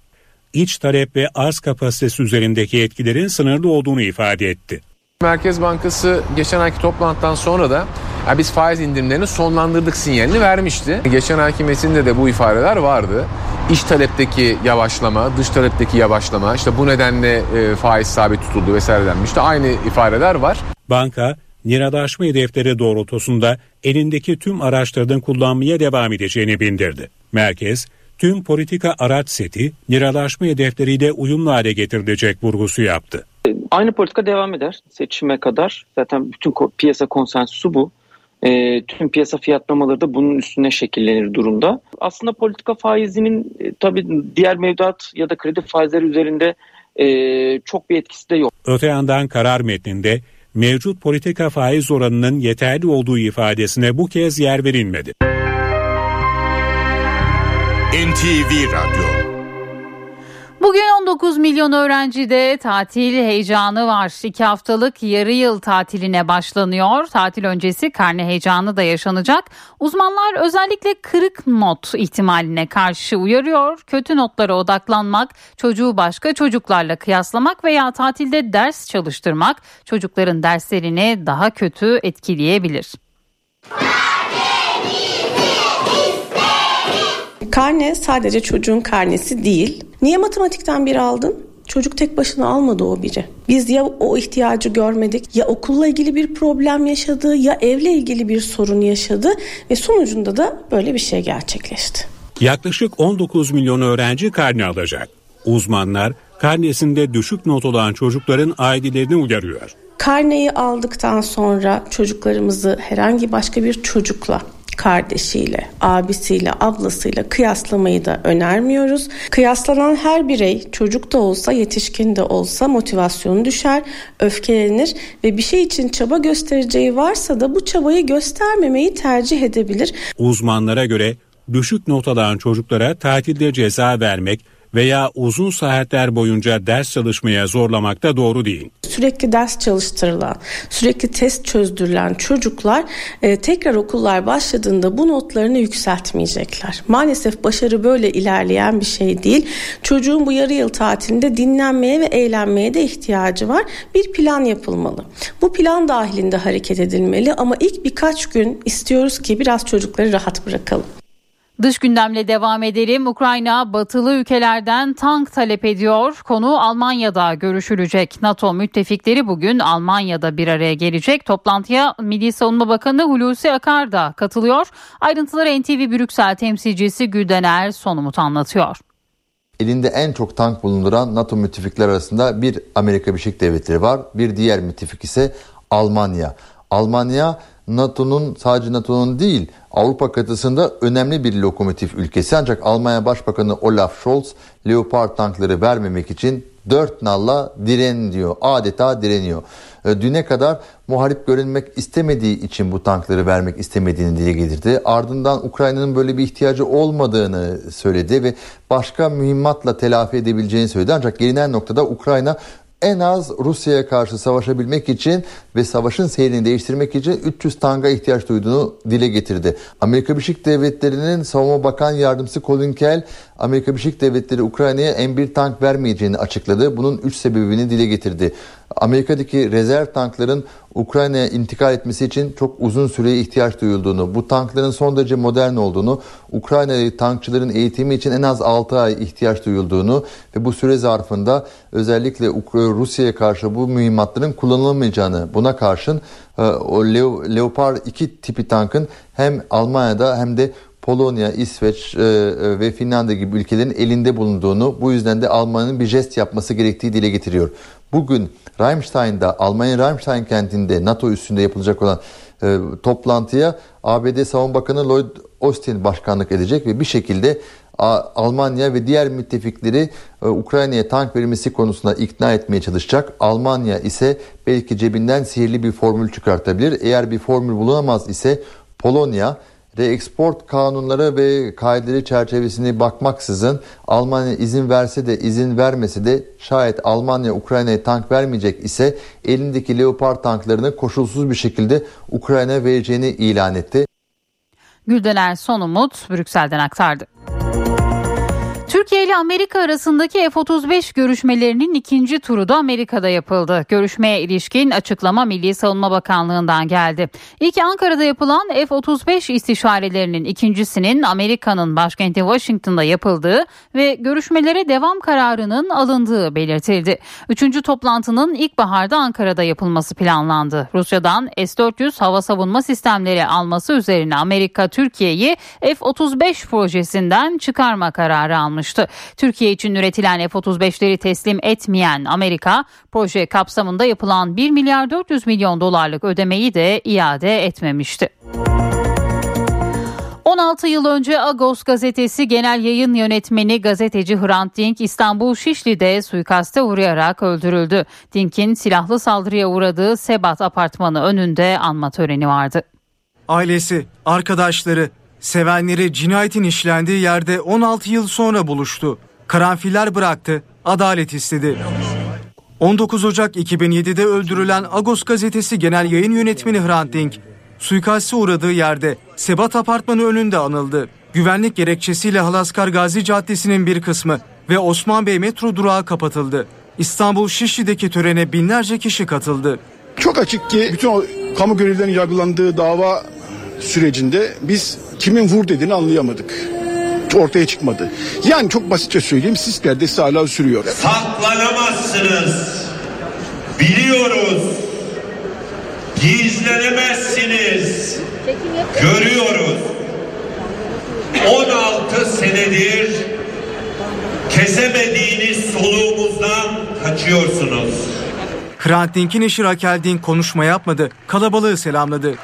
İç talep ve arz kapasitesi üzerindeki etkilerin sınırlı olduğunu ifade etti. Merkez Bankası geçen ayki toplantıdan sonra da yani biz faiz indirimlerini sonlandırdık sinyalini vermişti. Geçen ayki metinde de bu ifadeler vardı. İç talepteki yavaşlama, dış talepteki yavaşlama, işte bu nedenle e, faiz sabit tutuldu vesaire denmişti. Aynı ifadeler var. Banka liralaşma hedefleri doğrultusunda elindeki tüm araçlardan kullanmaya devam edeceğini bildirdi. Merkez, tüm politika araç seti liralaşma hedefleriyle uyumlu hale getirilecek vurgusu yaptı. Aynı politika devam eder seçime kadar. Zaten bütün piyasa konsensusu bu. E, tüm piyasa fiyatlamaları da bunun üstüne şekillenir durumda. Aslında politika faizinin e, tabii diğer mevduat ya da kredi faizleri üzerinde e, çok bir etkisi de yok. Öte yandan karar metninde mevcut politika faiz oranının yeterli olduğu ifadesine bu kez yer verilmedi. NTV Radyo Bugün 19 milyon öğrencide tatil heyecanı var. İki haftalık yarı yıl tatiline başlanıyor. Tatil öncesi karne heyecanı da yaşanacak. Uzmanlar özellikle kırık not ihtimaline karşı uyarıyor. Kötü notlara odaklanmak, çocuğu başka çocuklarla kıyaslamak veya tatilde ders çalıştırmak çocukların derslerini daha kötü etkileyebilir. Karne sadece çocuğun karnesi değil. Niye matematikten bir aldın? Çocuk tek başına almadı o biri. Biz ya o ihtiyacı görmedik ya okulla ilgili bir problem yaşadı ya evle ilgili bir sorun yaşadı ve sonucunda da böyle bir şey gerçekleşti. Yaklaşık 19 milyon öğrenci karne alacak. Uzmanlar karnesinde düşük not olan çocukların ailelerini uyarıyor. Karneyi aldıktan sonra çocuklarımızı herhangi başka bir çocukla kardeşiyle, abisiyle, ablasıyla kıyaslamayı da önermiyoruz. Kıyaslanan her birey çocuk da olsa, yetişkin de olsa motivasyonu düşer, öfkelenir ve bir şey için çaba göstereceği varsa da bu çabayı göstermemeyi tercih edebilir. Uzmanlara göre düşük not çocuklara tatilde ceza vermek veya uzun saatler boyunca ders çalışmaya zorlamak da doğru değil. Sürekli ders çalıştırılan, sürekli test çözdürülen çocuklar e, tekrar okullar başladığında bu notlarını yükseltmeyecekler. Maalesef başarı böyle ilerleyen bir şey değil. Çocuğun bu yarı yıl tatilinde dinlenmeye ve eğlenmeye de ihtiyacı var. Bir plan yapılmalı. Bu plan dahilinde hareket edilmeli ama ilk birkaç gün istiyoruz ki biraz çocukları rahat bırakalım. Dış gündemle devam edelim. Ukrayna batılı ülkelerden tank talep ediyor. Konu Almanya'da görüşülecek. NATO müttefikleri bugün Almanya'da bir araya gelecek. Toplantıya Milli Savunma Bakanı Hulusi Akar da katılıyor. Ayrıntıları NTV Brüksel temsilcisi Güldener Sonumut anlatıyor. Elinde en çok tank bulunduran NATO müttefikler arasında bir Amerika Birleşik Devletleri var. Bir diğer müttefik ise Almanya. Almanya NATO'nun sadece NATO'nun değil Avrupa kıtasında önemli bir lokomotif ülkesi ancak Almanya Başbakanı Olaf Scholz Leopard tankları vermemek için dört nalla diren diyor. Adeta direniyor. E, düne kadar muharip görünmek istemediği için bu tankları vermek istemediğini dile getirdi. Ardından Ukrayna'nın böyle bir ihtiyacı olmadığını söyledi ve başka mühimmatla telafi edebileceğini söyledi. Ancak gelinen noktada Ukrayna en az Rusya'ya karşı savaşabilmek için ve savaşın seyrini değiştirmek için 300 tanka ihtiyaç duyduğunu dile getirdi. Amerika Birleşik Devletleri'nin Savunma Bakan Yardımcısı Colin Kell, Amerika Birleşik Devletleri Ukrayna'ya M1 tank vermeyeceğini açıkladı. Bunun 3 sebebini dile getirdi. Amerika'daki rezerv tankların Ukrayna'ya intikal etmesi için çok uzun süreye ihtiyaç duyulduğunu, bu tankların son derece modern olduğunu, Ukraynalı tankçıların eğitimi için en az 6 ay ihtiyaç duyulduğunu ve bu süre zarfında özellikle Rusya'ya karşı bu mühimmatların kullanılamayacağını, buna karşın e, o Leopard 2 tipi tankın hem Almanya'da hem de Polonya, İsveç e, e, ve Finlandiya gibi ülkelerin elinde bulunduğunu bu yüzden de Almanya'nın bir jest yapması gerektiği dile getiriyor. Bugün Ramstein'da Almanya Ramstein kentinde NATO üstünde yapılacak olan e, toplantıya ABD Savunma Bakanı Lloyd Austin başkanlık edecek ve bir şekilde Almanya ve diğer müttefikleri e, Ukrayna'ya tank verilmesi konusunda ikna etmeye çalışacak. Almanya ise belki cebinden sihirli bir formül çıkartabilir. Eğer bir formül bulunamaz ise Polonya reexport kanunları ve kaideleri çerçevesini bakmaksızın Almanya izin verse de izin vermese de şayet Almanya Ukrayna'ya tank vermeyecek ise elindeki Leopard tanklarını koşulsuz bir şekilde Ukrayna vereceğini ilan etti. Güldener Son Umut Brüksel'den aktardı. Türkiye ile Amerika arasındaki F-35 görüşmelerinin ikinci turu da Amerika'da yapıldı. Görüşmeye ilişkin açıklama Milli Savunma Bakanlığı'ndan geldi. İlk Ankara'da yapılan F-35 istişarelerinin ikincisinin Amerika'nın başkenti Washington'da yapıldığı ve görüşmelere devam kararının alındığı belirtildi. Üçüncü toplantının ilkbaharda Ankara'da yapılması planlandı. Rusya'dan S-400 hava savunma sistemleri alması üzerine Amerika Türkiye'yi F-35 projesinden çıkarma kararı almıştı açıklamıştı. Türkiye için üretilen F-35'leri teslim etmeyen Amerika proje kapsamında yapılan 1 milyar 400 milyon dolarlık ödemeyi de iade etmemişti. 16 yıl önce Agos gazetesi genel yayın yönetmeni gazeteci Hrant Dink İstanbul Şişli'de suikaste uğrayarak öldürüldü. Dink'in silahlı saldırıya uğradığı Sebat apartmanı önünde anma töreni vardı. Ailesi, arkadaşları, Sevenleri cinayetin işlendiği yerde 16 yıl sonra buluştu. Karanfiller bıraktı, adalet istedi. 19 Ocak 2007'de öldürülen Agos gazetesi genel yayın yönetmeni Hrant Dink, suikaste uğradığı yerde Sebat Apartmanı önünde anıldı. Güvenlik gerekçesiyle Halaskar Gazi Caddesi'nin bir kısmı ve Osman Bey metro durağı kapatıldı. İstanbul Şişli'deki törene binlerce kişi katıldı. Çok açık ki bütün o kamu görevlilerinin yargılandığı dava sürecinde biz kimin vur dediğini anlayamadık. Ortaya çıkmadı. Yani çok basitçe söyleyeyim sis perdesi hala sürüyor. Saklanamazsınız. Biliyoruz. Gizlenemezsiniz. Görüyoruz. 16 senedir kesemediğiniz soluğumuzdan kaçıyorsunuz. Hrant Dink'in eşi Raquel Dink konuşma yapmadı. Kalabalığı selamladı.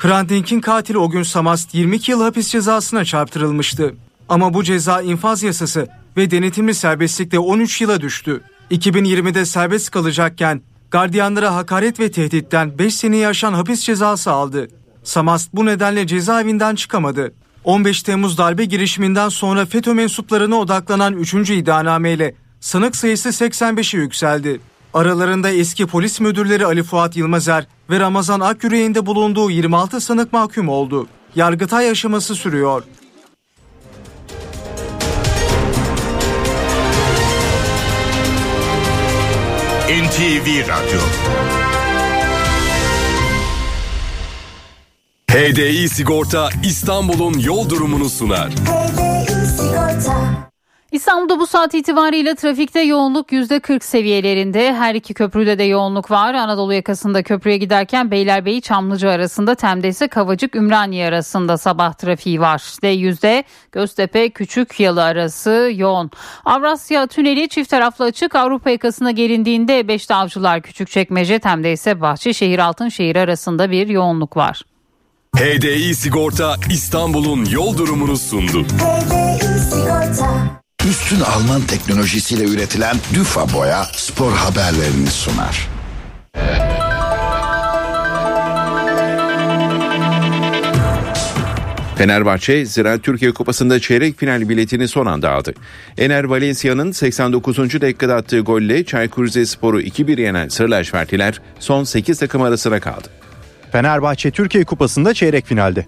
Hrant Dink'in katili o gün Samast 22 yıl hapis cezasına çarptırılmıştı. Ama bu ceza infaz yasası ve denetimli serbestlikte 13 yıla düştü. 2020'de serbest kalacakken gardiyanlara hakaret ve tehditten 5 seneyi aşan hapis cezası aldı. Samast bu nedenle cezaevinden çıkamadı. 15 Temmuz darbe girişiminden sonra FETÖ mensuplarına odaklanan 3. iddianameyle sanık sayısı 85'e yükseldi. Aralarında eski polis müdürleri Ali Fuat Yılmazer ve Ramazan Akyüreğin de bulunduğu 26 sanık mahkum oldu. Yargıtay aşaması sürüyor. NTV Radyo HDI Sigorta İstanbul'un yol durumunu sunar. HDI İstanbul'da bu saat itibariyle trafikte yoğunluk %40 seviyelerinde. Her iki köprüde de yoğunluk var. Anadolu yakasında köprüye giderken Beylerbeyi Çamlıca arasında Tem'de ise Kavacık Ümraniye arasında sabah trafiği var. D100'de Göztepe Küçük Yalı arası yoğun. Avrasya Tüneli çift taraflı açık Avrupa yakasına gelindiğinde 5'te Avcılar Küçükçekmece Tem'de ise Bahçeşehir Altınşehir arasında bir yoğunluk var. HDI Sigorta İstanbul'un yol durumunu sundu. Üstün Alman teknolojisiyle üretilen Düfa Boya spor haberlerini sunar. Fenerbahçe Ziraat Türkiye Kupası'nda çeyrek final biletini son anda aldı. Ener Valencia'nın 89. dakikada attığı golle Çaykur Rizespor'u 2-1 yenen Sırlaşvertiler son 8 takım arasına kaldı. Fenerbahçe Türkiye Kupası'nda çeyrek finalde.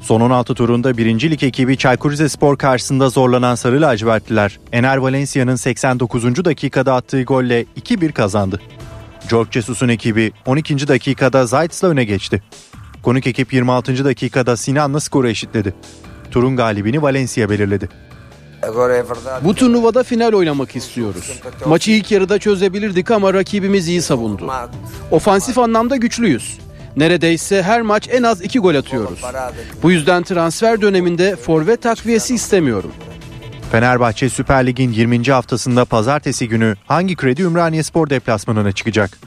Son 16 turunda birincilik ekibi Çaykur Rizespor karşısında zorlanan Sarı Lacivertliler, Ener Valencia'nın 89. dakikada attığı golle 2-1 kazandı. George Jesus'un ekibi 12. dakikada Zayt'sla öne geçti. Konuk ekip 26. dakikada Sinan'la skoru eşitledi. Turun galibini Valencia belirledi. Bu turnuvada final oynamak istiyoruz. Maçı ilk yarıda çözebilirdik ama rakibimiz iyi savundu. Ofansif anlamda güçlüyüz. Neredeyse her maç en az iki gol atıyoruz. Bu yüzden transfer döneminde forvet takviyesi istemiyorum. Fenerbahçe Süper Lig'in 20. haftasında pazartesi günü hangi kredi Ümraniye Spor deplasmanına çıkacak?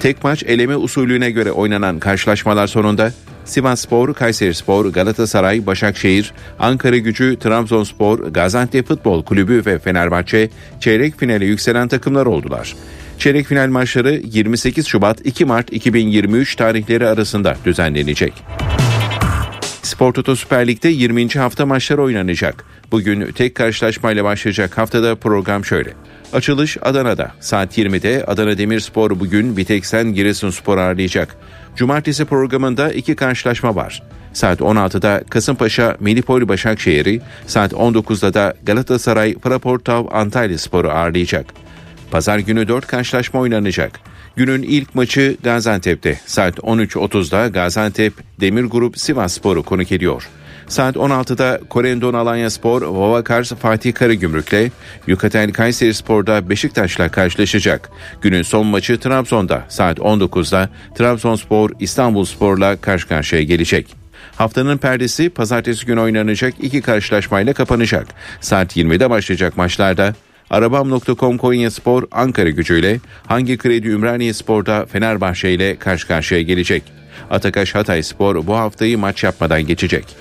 Tek maç eleme usulüne göre oynanan karşılaşmalar sonunda Sivasspor, Kayserispor, Galatasaray, Başakşehir, Ankara Gücü, Trabzonspor, Gaziantep Futbol Kulübü ve Fenerbahçe çeyrek finale yükselen takımlar oldular. Çeyrek final maçları 28 Şubat 2 Mart 2023 tarihleri arasında düzenlenecek. Spor Toto Süper Lig'de 20. hafta maçlar oynanacak. Bugün tek karşılaşmayla başlayacak haftada program şöyle. Açılış Adana'da. Saat 20'de Adana Demirspor bugün Biteksen Giresunspor ağırlayacak. Cumartesi programında iki karşılaşma var. Saat 16'da Kasımpaşa Melipol Başakşehir'i, saat 19'da da Galatasaray Fraportav Antalya Sporu ağırlayacak. Pazar günü 4 karşılaşma oynanacak. Günün ilk maçı Gaziantep'te. Saat 13.30'da Gaziantep Demir Grup Sivas Sporu konuk ediyor. Saat 16'da Korendon Alanya Spor Vavakars Fatih Karagümrük'le Yukatel Kayseri Spor'da Beşiktaş'la karşılaşacak. Günün son maçı Trabzon'da saat 19'da Trabzonspor İstanbul Spor'la karşı karşıya gelecek. Haftanın perdesi pazartesi günü oynanacak iki karşılaşmayla kapanacak. Saat 20'de başlayacak maçlarda Arabam.com Konya Spor Ankara gücüyle hangi kredi Ümraniye Spor'da Fenerbahçe ile karşı karşıya gelecek. Atakaş Hatay Spor bu haftayı maç yapmadan geçecek.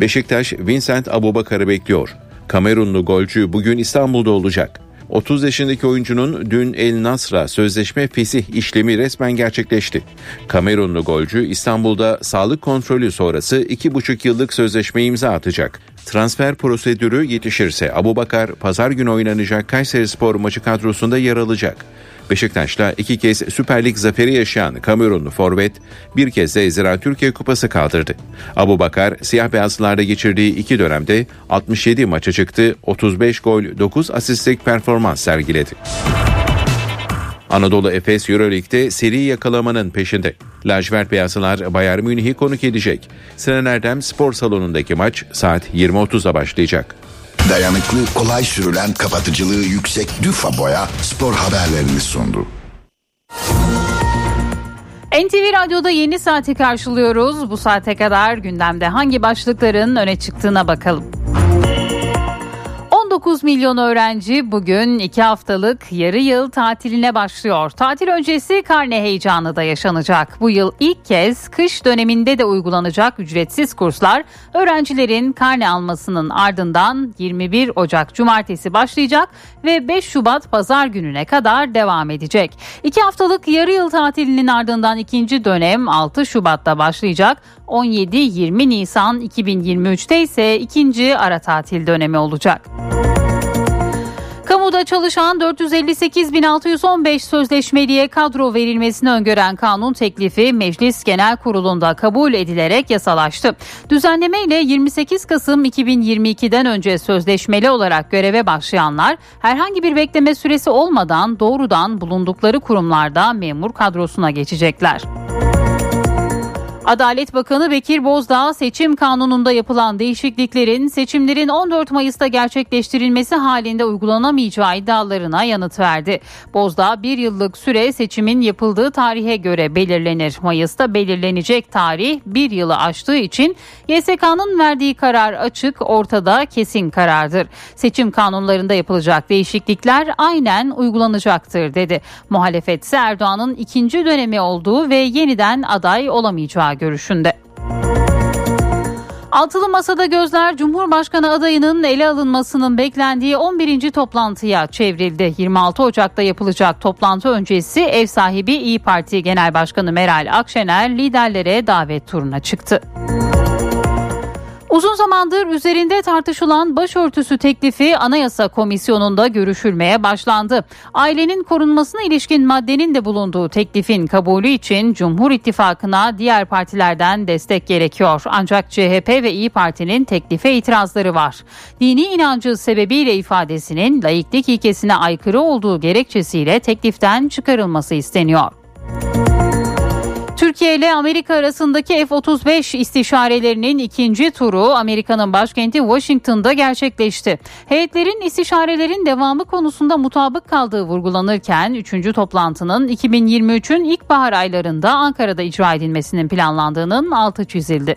Beşiktaş Vincent Abubakar'ı bekliyor. Kamerunlu golcü bugün İstanbul'da olacak. 30 yaşındaki oyuncunun dün El Nasr'a sözleşme fesih işlemi resmen gerçekleşti. Kamerunlu golcü İstanbul'da sağlık kontrolü sonrası 2,5 yıllık sözleşme imza atacak. Transfer prosedürü yetişirse Abubakar pazar günü oynanacak Kayseri Spor maçı kadrosunda yer alacak. Beşiktaş'ta iki kez Süper Lig zaferi yaşayan Kamerunlu forvet bir kez de Zira Türkiye Kupası kaldırdı. Abu Bakar siyah beyazlarda geçirdiği iki dönemde 67 maça çıktı, 35 gol, 9 asistlik performans sergiledi. Anadolu Efes Euroleague'de seri yakalamanın peşinde. Lacivert Beyazlılar Bayern Münih'i konuk edecek. Sinan Spor Salonu'ndaki maç saat 20.30'da başlayacak. Dayanıklı, kolay sürülen, kapatıcılığı yüksek Düfa Boya spor haberlerini sundu. NTV Radyo'da yeni saati karşılıyoruz. Bu saate kadar gündemde hangi başlıkların öne çıktığına bakalım. 19 milyon öğrenci bugün 2 haftalık yarı yıl tatiline başlıyor. Tatil öncesi karne heyecanı da yaşanacak. Bu yıl ilk kez kış döneminde de uygulanacak ücretsiz kurslar öğrencilerin karne almasının ardından 21 Ocak Cumartesi başlayacak ve 5 Şubat Pazar gününe kadar devam edecek. 2 haftalık yarı yıl tatilinin ardından ikinci dönem 6 Şubat'ta başlayacak. 17-20 Nisan 2023'te ise ikinci ara tatil dönemi olacak. Kamuda çalışan 458.615 sözleşmeliye kadro verilmesini öngören kanun teklifi Meclis Genel Kurulu'nda kabul edilerek yasalaştı. Düzenleme ile 28 Kasım 2022'den önce sözleşmeli olarak göreve başlayanlar herhangi bir bekleme süresi olmadan doğrudan bulundukları kurumlarda memur kadrosuna geçecekler. Adalet Bakanı Bekir Bozdağ seçim kanununda yapılan değişikliklerin seçimlerin 14 Mayıs'ta gerçekleştirilmesi halinde uygulanamayacağı iddialarına yanıt verdi. Bozdağ bir yıllık süre seçimin yapıldığı tarihe göre belirlenir. Mayıs'ta belirlenecek tarih bir yılı aştığı için YSK'nın verdiği karar açık, ortada kesin karardır. Seçim kanunlarında yapılacak değişiklikler aynen uygulanacaktır dedi. Muhalefetse Erdoğan'ın ikinci dönemi olduğu ve yeniden aday olamayacağı görüşünde. Altılı Masa'da gözler Cumhurbaşkanı adayının ele alınmasının beklendiği 11. toplantıya çevrildi. 26 Ocak'ta yapılacak toplantı öncesi ev sahibi İyi Parti Genel Başkanı Meral Akşener liderlere davet turuna çıktı. Uzun zamandır üzerinde tartışılan başörtüsü teklifi Anayasa Komisyonu'nda görüşülmeye başlandı. Ailenin korunmasına ilişkin maddenin de bulunduğu teklifin kabulü için Cumhur İttifakı'na diğer partilerden destek gerekiyor. Ancak CHP ve İyi Parti'nin teklife itirazları var. Dini inancı sebebiyle ifadesinin laiklik ilkesine aykırı olduğu gerekçesiyle tekliften çıkarılması isteniyor. Türkiye ile Amerika arasındaki F-35 istişarelerinin ikinci turu Amerika'nın başkenti Washington'da gerçekleşti. Heyetlerin istişarelerin devamı konusunda mutabık kaldığı vurgulanırken 3. toplantının 2023'ün ilkbahar aylarında Ankara'da icra edilmesinin planlandığının altı çizildi.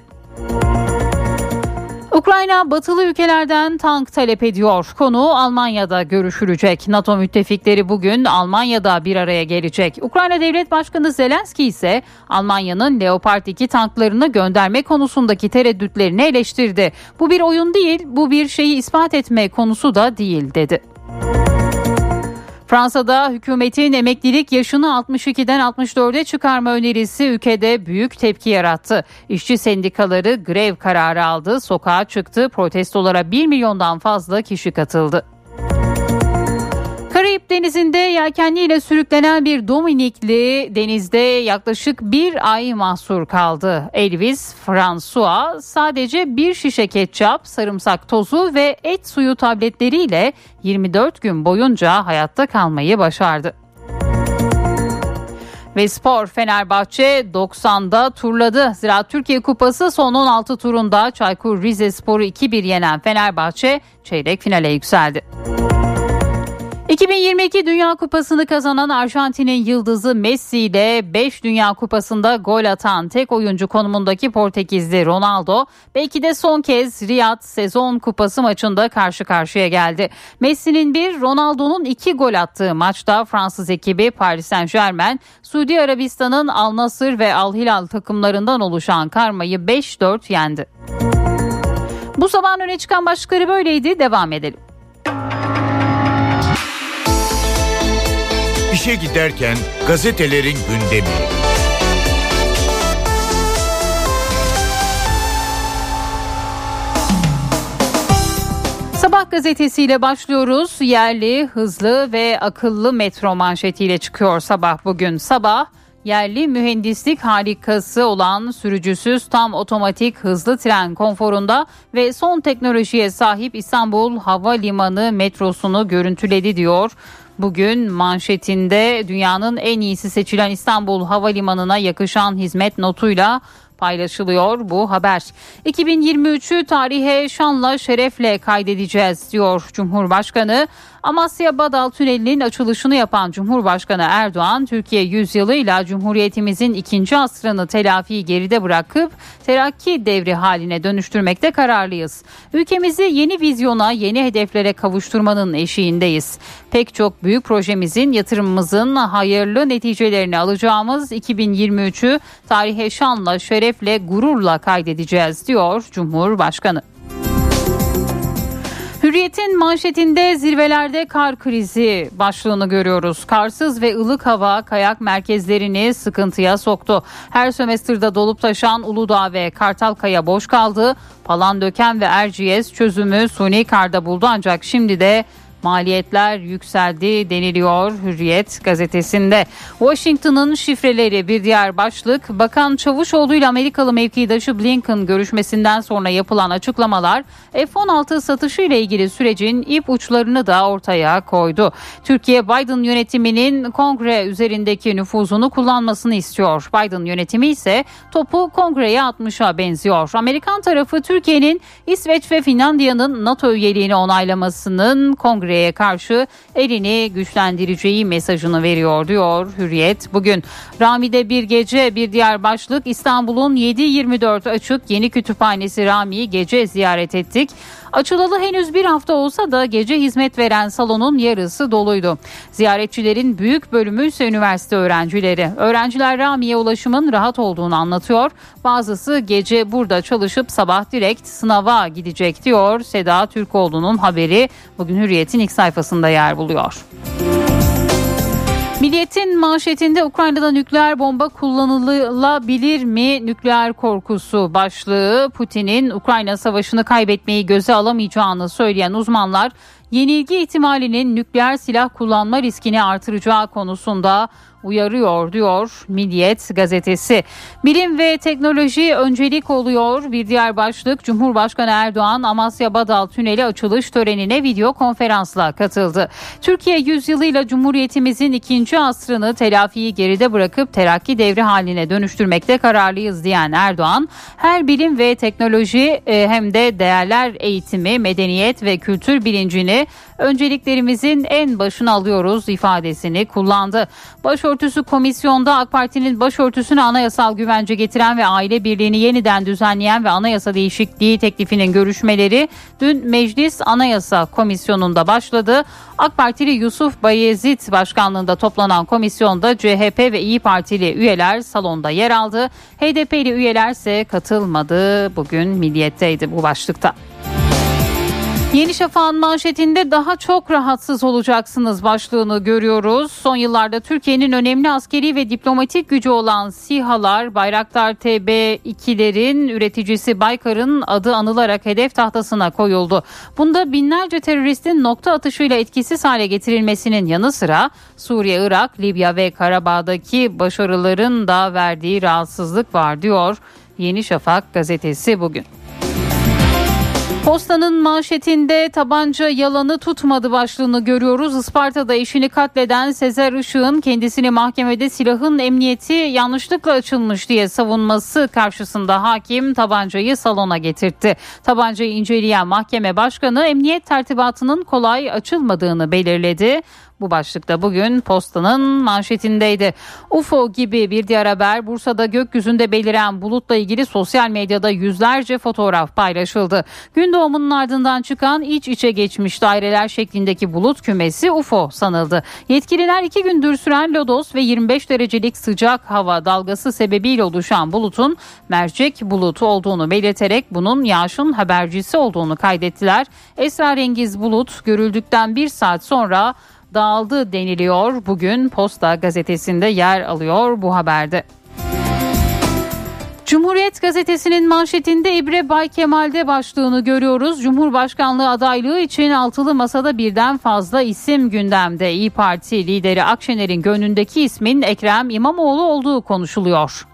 Ukrayna batılı ülkelerden tank talep ediyor. Konu Almanya'da görüşülecek. NATO müttefikleri bugün Almanya'da bir araya gelecek. Ukrayna Devlet Başkanı Zelenski ise Almanya'nın Leopard 2 tanklarını gönderme konusundaki tereddütlerini eleştirdi. Bu bir oyun değil, bu bir şeyi ispat etme konusu da değil dedi. Fransa'da hükümetin emeklilik yaşını 62'den 64'e çıkarma önerisi ülkede büyük tepki yarattı. İşçi sendikaları grev kararı aldı, sokağa çıktı, protestolara 1 milyondan fazla kişi katıldı. Denizi'nde yelkenliyle sürüklenen bir Dominikli denizde yaklaşık bir ay mahsur kaldı. Elvis François sadece bir şişe ketçap, sarımsak tozu ve et suyu tabletleriyle 24 gün boyunca hayatta kalmayı başardı. Ve spor Fenerbahçe 90'da turladı. Zira Türkiye Kupası son 16 turunda Çaykur Rizespor'u 2-1 yenen Fenerbahçe çeyrek finale yükseldi. 2022 Dünya Kupası'nı kazanan Arjantin'in yıldızı Messi ile 5 Dünya Kupası'nda gol atan tek oyuncu konumundaki Portekizli Ronaldo belki de son kez Riyad sezon kupası maçında karşı karşıya geldi. Messi'nin bir Ronaldo'nun iki gol attığı maçta Fransız ekibi Paris Saint Germain, Suudi Arabistan'ın Al Nasır ve Al Hilal takımlarından oluşan karmayı 5-4 yendi. Bu sabahın öne çıkan başlıkları böyleydi. Devam edelim. İşe giderken gazetelerin gündemi. Sabah gazetesiyle başlıyoruz. Yerli, hızlı ve akıllı metro manşetiyle çıkıyor sabah bugün. Sabah yerli mühendislik harikası olan sürücüsüz tam otomatik hızlı tren konforunda ve son teknolojiye sahip İstanbul Havalimanı metrosunu görüntüledi diyor. Bugün manşetinde dünyanın en iyisi seçilen İstanbul Havalimanı'na yakışan hizmet notuyla paylaşılıyor bu haber. 2023'ü tarihe şanla şerefle kaydedeceğiz diyor Cumhurbaşkanı. Amasya Badal Tüneli'nin açılışını yapan Cumhurbaşkanı Erdoğan, Türkiye yüzyılıyla Cumhuriyetimizin ikinci asrını telafiyi geride bırakıp terakki devri haline dönüştürmekte kararlıyız. Ülkemizi yeni vizyona, yeni hedeflere kavuşturmanın eşiğindeyiz. Pek çok büyük projemizin, yatırımımızın hayırlı neticelerini alacağımız 2023'ü tarihe şanla, şerefle, gururla kaydedeceğiz diyor Cumhurbaşkanı. Hürriyet'in manşetinde zirvelerde kar krizi başlığını görüyoruz. Karsız ve ılık hava kayak merkezlerini sıkıntıya soktu. Her sömestrde dolup taşan Uludağ ve Kartalkaya boş kaldı. Palandöken ve Erciyes çözümü suni karda buldu ancak şimdi de maliyetler yükseldi deniliyor Hürriyet gazetesinde. Washington'ın şifreleri bir diğer başlık. Bakan Çavuşoğlu ile Amerikalı mevkidaşı Blinken görüşmesinden sonra yapılan açıklamalar F-16 satışı ile ilgili sürecin ip uçlarını da ortaya koydu. Türkiye Biden yönetiminin kongre üzerindeki nüfuzunu kullanmasını istiyor. Biden yönetimi ise topu kongreye atmışa benziyor. Amerikan tarafı Türkiye'nin İsveç ve Finlandiya'nın NATO üyeliğini onaylamasının kongreye karşı elini güçlendireceği mesajını veriyor diyor Hürriyet. Bugün Rami'de bir gece bir diğer başlık İstanbul'un 7-24 açık yeni kütüphanesi Rami'yi gece ziyaret ettik. Açılalı henüz bir hafta olsa da gece hizmet veren salonun yarısı doluydu. Ziyaretçilerin büyük bölümü ise üniversite öğrencileri. Öğrenciler Rami'ye ulaşımın rahat olduğunu anlatıyor. Bazısı gece burada çalışıp sabah direkt sınava gidecek diyor. Seda Türkoğlu'nun haberi bugün Hürriyet'in ilk sayfasında yer buluyor. Milliyet'in manşetinde Ukrayna'da nükleer bomba kullanılabilir mi? Nükleer korkusu başlığı Putin'in Ukrayna savaşını kaybetmeyi göze alamayacağını söyleyen uzmanlar yenilgi ihtimalinin nükleer silah kullanma riskini artıracağı konusunda uyarıyor diyor Milliyet gazetesi. Bilim ve teknoloji öncelik oluyor. Bir diğer başlık Cumhurbaşkanı Erdoğan Amasya Badal Tüneli açılış törenine video konferansla katıldı. Türkiye yüzyılıyla Cumhuriyetimizin ikinci asrını telafiyi geride bırakıp terakki devri haline dönüştürmekte kararlıyız diyen Erdoğan her bilim ve teknoloji e, hem de değerler eğitimi, medeniyet ve kültür bilincini önceliklerimizin en başına alıyoruz ifadesini kullandı. Başörtüsü komisyonda AK Parti'nin başörtüsüne anayasal güvence getiren ve aile birliğini yeniden düzenleyen ve anayasa değişikliği teklifinin görüşmeleri dün Meclis Anayasa Komisyonu'nda başladı. AK Partili Yusuf Bayezid başkanlığında toplanan komisyonda CHP ve İyi Partili üyeler salonda yer aldı. HDP'li üyeler ise katılmadı. Bugün Milliyet'teydi bu başlıkta. Yeni Şafak'ın manşetinde daha çok rahatsız olacaksınız başlığını görüyoruz. Son yıllarda Türkiye'nin önemli askeri ve diplomatik gücü olan SİHA'lar Bayraktar TB2'lerin üreticisi Baykar'ın adı anılarak hedef tahtasına koyuldu. Bunda binlerce teröristin nokta atışıyla etkisiz hale getirilmesinin yanı sıra Suriye, Irak, Libya ve Karabağ'daki başarıların da verdiği rahatsızlık var diyor Yeni Şafak gazetesi bugün. Postanın manşetinde tabanca yalanı tutmadı başlığını görüyoruz. Isparta'da eşini katleden Sezer Işık'ın kendisini mahkemede silahın emniyeti yanlışlıkla açılmış diye savunması karşısında hakim tabancayı salona getirtti. Tabancayı inceleyen mahkeme başkanı emniyet tertibatının kolay açılmadığını belirledi. Bu başlıkta bugün postanın manşetindeydi. UFO gibi bir diğer haber Bursa'da gökyüzünde beliren bulutla ilgili sosyal medyada yüzlerce fotoğraf paylaşıldı. Gün doğumunun ardından çıkan iç içe geçmiş daireler şeklindeki bulut kümesi UFO sanıldı. Yetkililer iki gündür süren lodos ve 25 derecelik sıcak hava dalgası sebebiyle oluşan bulutun mercek bulutu olduğunu belirterek bunun yağışın habercisi olduğunu kaydettiler. Esrarengiz bulut görüldükten bir saat sonra dağıldı deniliyor. Bugün Posta gazetesinde yer alıyor bu haberde. Cumhuriyet gazetesinin manşetinde İbre Bay Kemal'de başlığını görüyoruz. Cumhurbaşkanlığı adaylığı için altılı masada birden fazla isim gündemde. İyi Parti lideri Akşener'in gönlündeki ismin Ekrem İmamoğlu olduğu konuşuluyor.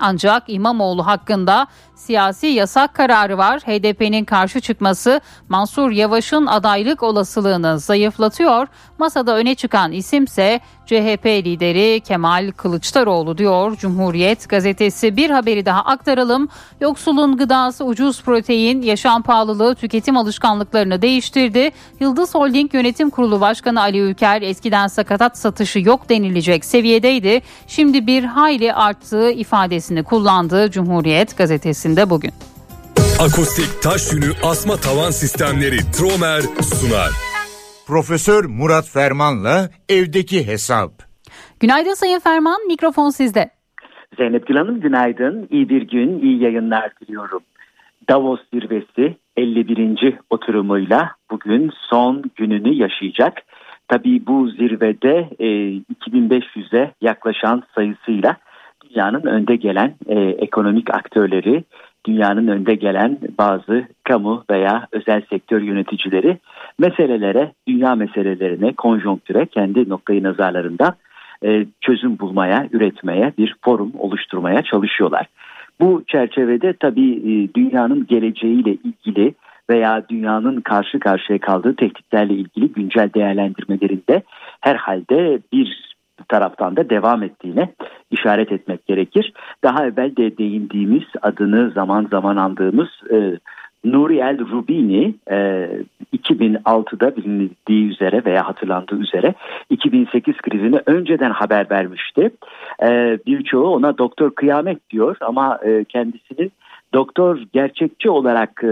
Ancak İmamoğlu hakkında siyasi yasak kararı var. HDP'nin karşı çıkması Mansur Yavaş'ın adaylık olasılığını zayıflatıyor. Masada öne çıkan isimse CHP lideri Kemal Kılıçdaroğlu diyor Cumhuriyet gazetesi. Bir haberi daha aktaralım. Yoksulun gıdası ucuz protein, yaşam pahalılığı tüketim alışkanlıklarını değiştirdi. Yıldız Holding Yönetim Kurulu Başkanı Ali Ülker eskiden sakatat satışı yok denilecek seviyedeydi. Şimdi bir hayli arttığı ifadesini kullandı Cumhuriyet gazetesinde bugün. Akustik taş yünü asma tavan sistemleri Tromer sunar. Profesör Murat Ferman'la evdeki hesap. Günaydın Sayın Ferman, mikrofon sizde. Zeynep Gül Hanım günaydın. İyi bir gün, iyi yayınlar diliyorum. Davos zirvesi 51. oturumuyla bugün son gününü yaşayacak. Tabii bu zirvede e, 2500'e yaklaşan sayısıyla dünyanın önde gelen e, ekonomik aktörleri dünyanın önde gelen bazı kamu veya özel sektör yöneticileri meselelere, dünya meselelerine, konjonktüre kendi noktayı nazarlarında e, çözüm bulmaya, üretmeye, bir forum oluşturmaya çalışıyorlar. Bu çerçevede tabii e, dünyanın geleceğiyle ilgili veya dünyanın karşı karşıya kaldığı tehditlerle ilgili güncel değerlendirmelerinde herhalde bir taraftan da devam ettiğine işaret etmek gerekir. Daha evvel de değindiğimiz adını zaman zaman andığımız e, Nuriel Rubini e, 2006'da bilindiği üzere veya hatırlandığı üzere 2008 krizini önceden haber vermişti. E, birçoğu ona doktor kıyamet diyor ama e, kendisinin doktor gerçekçi olarak e,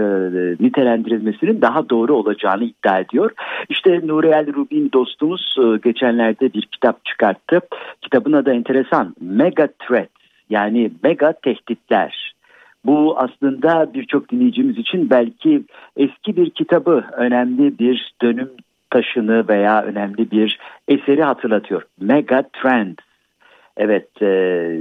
nitelendirilmesinin daha doğru olacağını iddia ediyor. İşte Nuriel Rubin dostumuz e, geçenlerde bir kitap çıkarttı. Kitabın adı enteresan. Mega Threat yani mega tehditler. Bu aslında birçok dinleyicimiz için belki eski bir kitabı, önemli bir dönüm taşını veya önemli bir eseri hatırlatıyor. Mega Trends Evet e,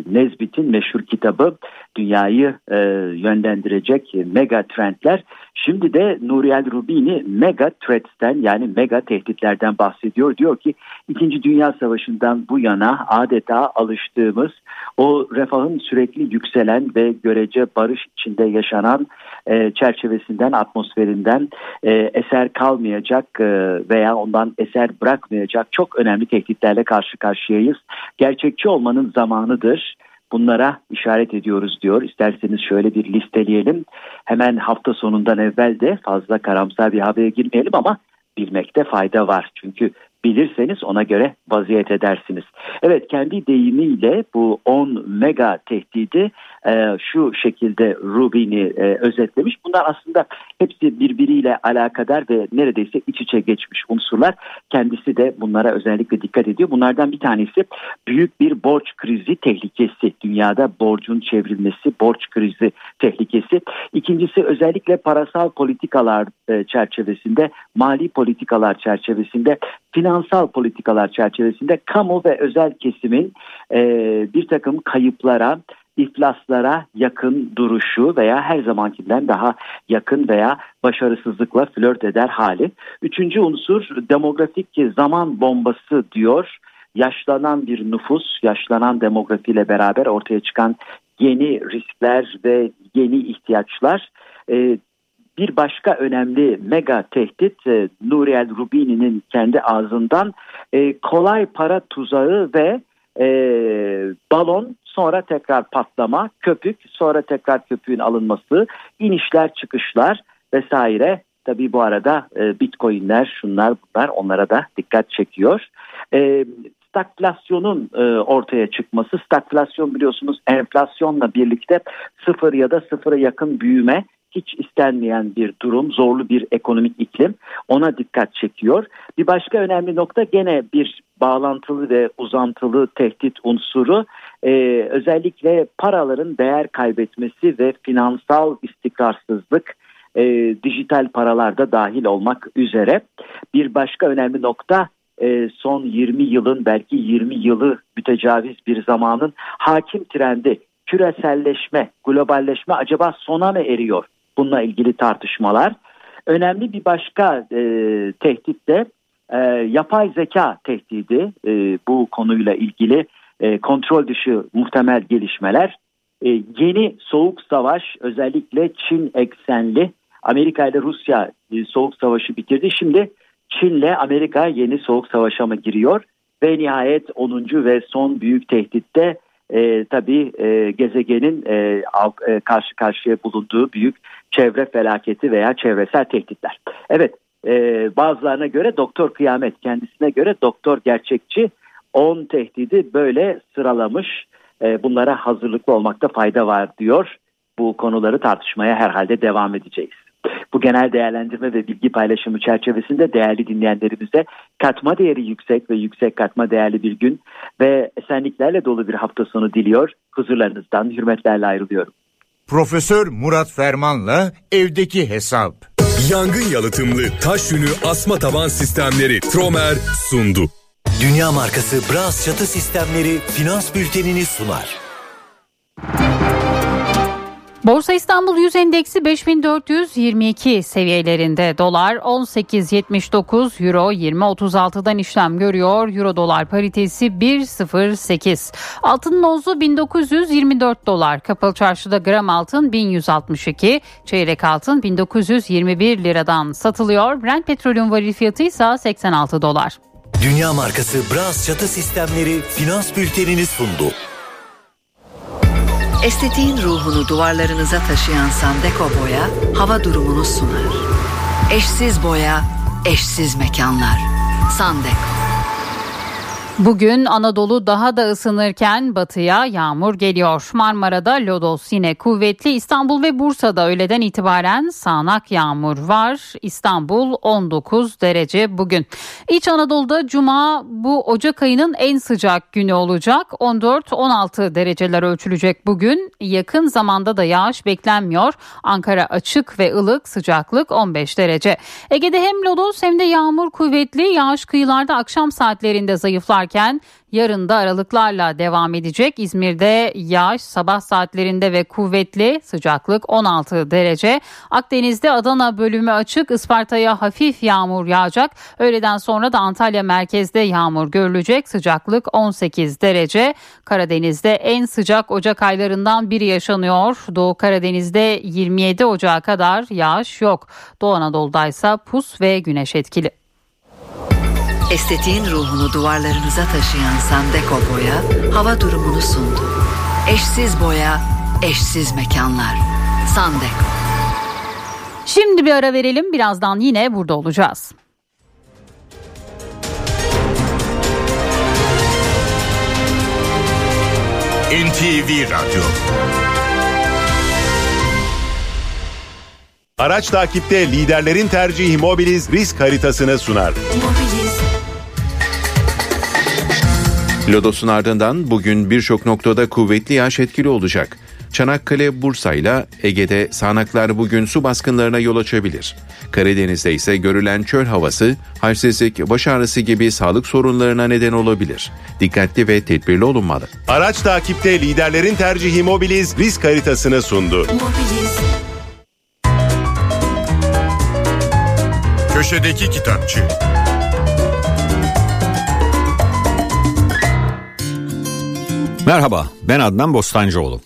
Nezbit'in meşhur kitabı dünyayı e, yönlendirecek mega trendler. Şimdi de Nuriel Rubini mega threats'ten yani mega tehditlerden bahsediyor. Diyor ki 2. Dünya Savaşı'ndan bu yana adeta alıştığımız o refahın sürekli yükselen ve görece barış içinde yaşanan e, çerçevesinden, atmosferinden e, eser kalmayacak e, veya ondan eser bırakmayacak çok önemli tehditlerle karşı karşıyayız. Gerçekçi olmanın zamanıdır. Bunlara işaret ediyoruz diyor. İsterseniz şöyle bir listeleyelim. Hemen hafta sonundan evvel de fazla karamsar bir habere girmeyelim ama bilmekte fayda var. Çünkü bilirseniz ona göre vaziyet edersiniz. Evet kendi deyimiyle bu 10 mega tehdidi e, şu şekilde Rubin'i e, özetlemiş. Bunlar aslında hepsi birbiriyle alakadar ve neredeyse iç içe geçmiş unsurlar. Kendisi de bunlara özellikle dikkat ediyor. Bunlardan bir tanesi büyük bir borç krizi tehlikesi. Dünyada borcun çevrilmesi, borç krizi tehlikesi. İkincisi özellikle parasal politikalar e, çerçevesinde, mali politikalar çerçevesinde, finansal politikalar çerçevesinde kamu ve özel kesimin e, bir takım kayıplara, iflaslara yakın duruşu veya her zamankinden daha yakın veya başarısızlıkla flört eder hali. Üçüncü unsur demografik zaman bombası diyor. Yaşlanan bir nüfus, yaşlanan demografiyle beraber ortaya çıkan yeni riskler ve yeni ihtiyaçlar. Ee, bir başka önemli mega tehdit e, Nuriel Rubini'nin kendi ağzından e, kolay para tuzağı ve e, balon sonra tekrar patlama, köpük, sonra tekrar köpüğün alınması, inişler çıkışlar vesaire. Tabii bu arada e, bitcoinler şunlar bunlar onlara da dikkat çekiyor. E, stagflasyonun e, ortaya çıkması, stagflasyon biliyorsunuz enflasyonla birlikte sıfır ya da sıfıra yakın büyüme hiç istenmeyen bir durum, zorlu bir ekonomik iklim ona dikkat çekiyor. Bir başka önemli nokta gene bir bağlantılı ve uzantılı tehdit unsuru e, özellikle paraların değer kaybetmesi ve finansal istikrarsızlık e, dijital paralarda dahil olmak üzere bir başka önemli nokta e, son 20 yılın belki 20 yılı mütecaviz bir zamanın hakim trendi küreselleşme, globalleşme acaba sona mı eriyor? Bununla ilgili tartışmalar. Önemli bir başka e, tehdit de e, yapay zeka tehdidi e, bu konuyla ilgili e, kontrol dışı muhtemel gelişmeler. E, yeni soğuk savaş özellikle Çin eksenli Amerika ile Rusya e, soğuk savaşı bitirdi. Şimdi Çin ile Amerika yeni soğuk savaşa mı giriyor? Ve nihayet 10. ve son büyük tehditte e, tabii e, gezegenin e, e, karşı karşıya bulunduğu büyük çevre felaketi veya çevresel tehditler. Evet e, bazılarına göre doktor kıyamet kendisine göre doktor gerçekçi 10 tehdidi böyle sıralamış e, bunlara hazırlıklı olmakta fayda var diyor. Bu konuları tartışmaya herhalde devam edeceğiz. Bu genel değerlendirme ve bilgi paylaşımı çerçevesinde değerli dinleyenlerimize katma değeri yüksek ve yüksek katma değerli bir gün ve esenliklerle dolu bir hafta sonu diliyor. Huzurlarınızdan hürmetlerle ayrılıyorum. Profesör Murat Ferman'la evdeki hesap. Yangın yalıtımlı taş yünü asma taban sistemleri Tromer sundu. Dünya markası Bras çatı sistemleri finans bültenini sunar. Borsa İstanbul Yüz Endeksi 5422 seviyelerinde dolar 18.79 euro 20.36'dan işlem görüyor. Euro dolar paritesi 1.08. Altın nozu 1924 dolar. Kapalı çarşıda gram altın 1162. Çeyrek altın 1921 liradan satılıyor. Brent petrolün varil fiyatı ise 86 dolar. Dünya markası Bras çatı sistemleri finans bültenini sundu. Estetiğin ruhunu duvarlarınıza taşıyan Sandeko Boya hava durumunu sunar. Eşsiz boya, eşsiz mekanlar. Sandeko. Bugün Anadolu daha da ısınırken batıya yağmur geliyor. Marmara'da lodos yine kuvvetli. İstanbul ve Bursa'da öğleden itibaren sağanak yağmur var. İstanbul 19 derece bugün. İç Anadolu'da cuma bu Ocak ayının en sıcak günü olacak. 14-16 dereceler ölçülecek bugün. Yakın zamanda da yağış beklenmiyor. Ankara açık ve ılık sıcaklık 15 derece. Ege'de hem lodos hem de yağmur kuvvetli. Yağış kıyılarda akşam saatlerinde zayıflar varken yarın da aralıklarla devam edecek. İzmir'de yağış sabah saatlerinde ve kuvvetli sıcaklık 16 derece. Akdeniz'de Adana bölümü açık Isparta'ya hafif yağmur yağacak. Öğleden sonra da Antalya merkezde yağmur görülecek. Sıcaklık 18 derece. Karadeniz'de en sıcak Ocak aylarından biri yaşanıyor. Doğu Karadeniz'de 27 Ocağı kadar yağış yok. Doğu Anadolu'da ise pus ve güneş etkili. Estetiğin ruhunu duvarlarınıza taşıyan Sandeko Boya hava durumunu sundu. Eşsiz boya, eşsiz mekanlar. Sandeko. Şimdi bir ara verelim. Birazdan yine burada olacağız. NTV Radyo Araç takipte liderlerin tercihi Mobiliz risk haritasını sunar. Lodos'un ardından bugün birçok noktada kuvvetli yağış etkili olacak. Çanakkale, Bursa ile Ege'de sağanaklar bugün su baskınlarına yol açabilir. Karadeniz'de ise görülen çöl havası, halsizlik, baş ağrısı gibi sağlık sorunlarına neden olabilir. Dikkatli ve tedbirli olunmalı. Araç takipte liderlerin tercihi Mobiliz risk haritasını sundu. Köşedeki Kitapçı Merhaba, ben Adnan Bostancıoğlu.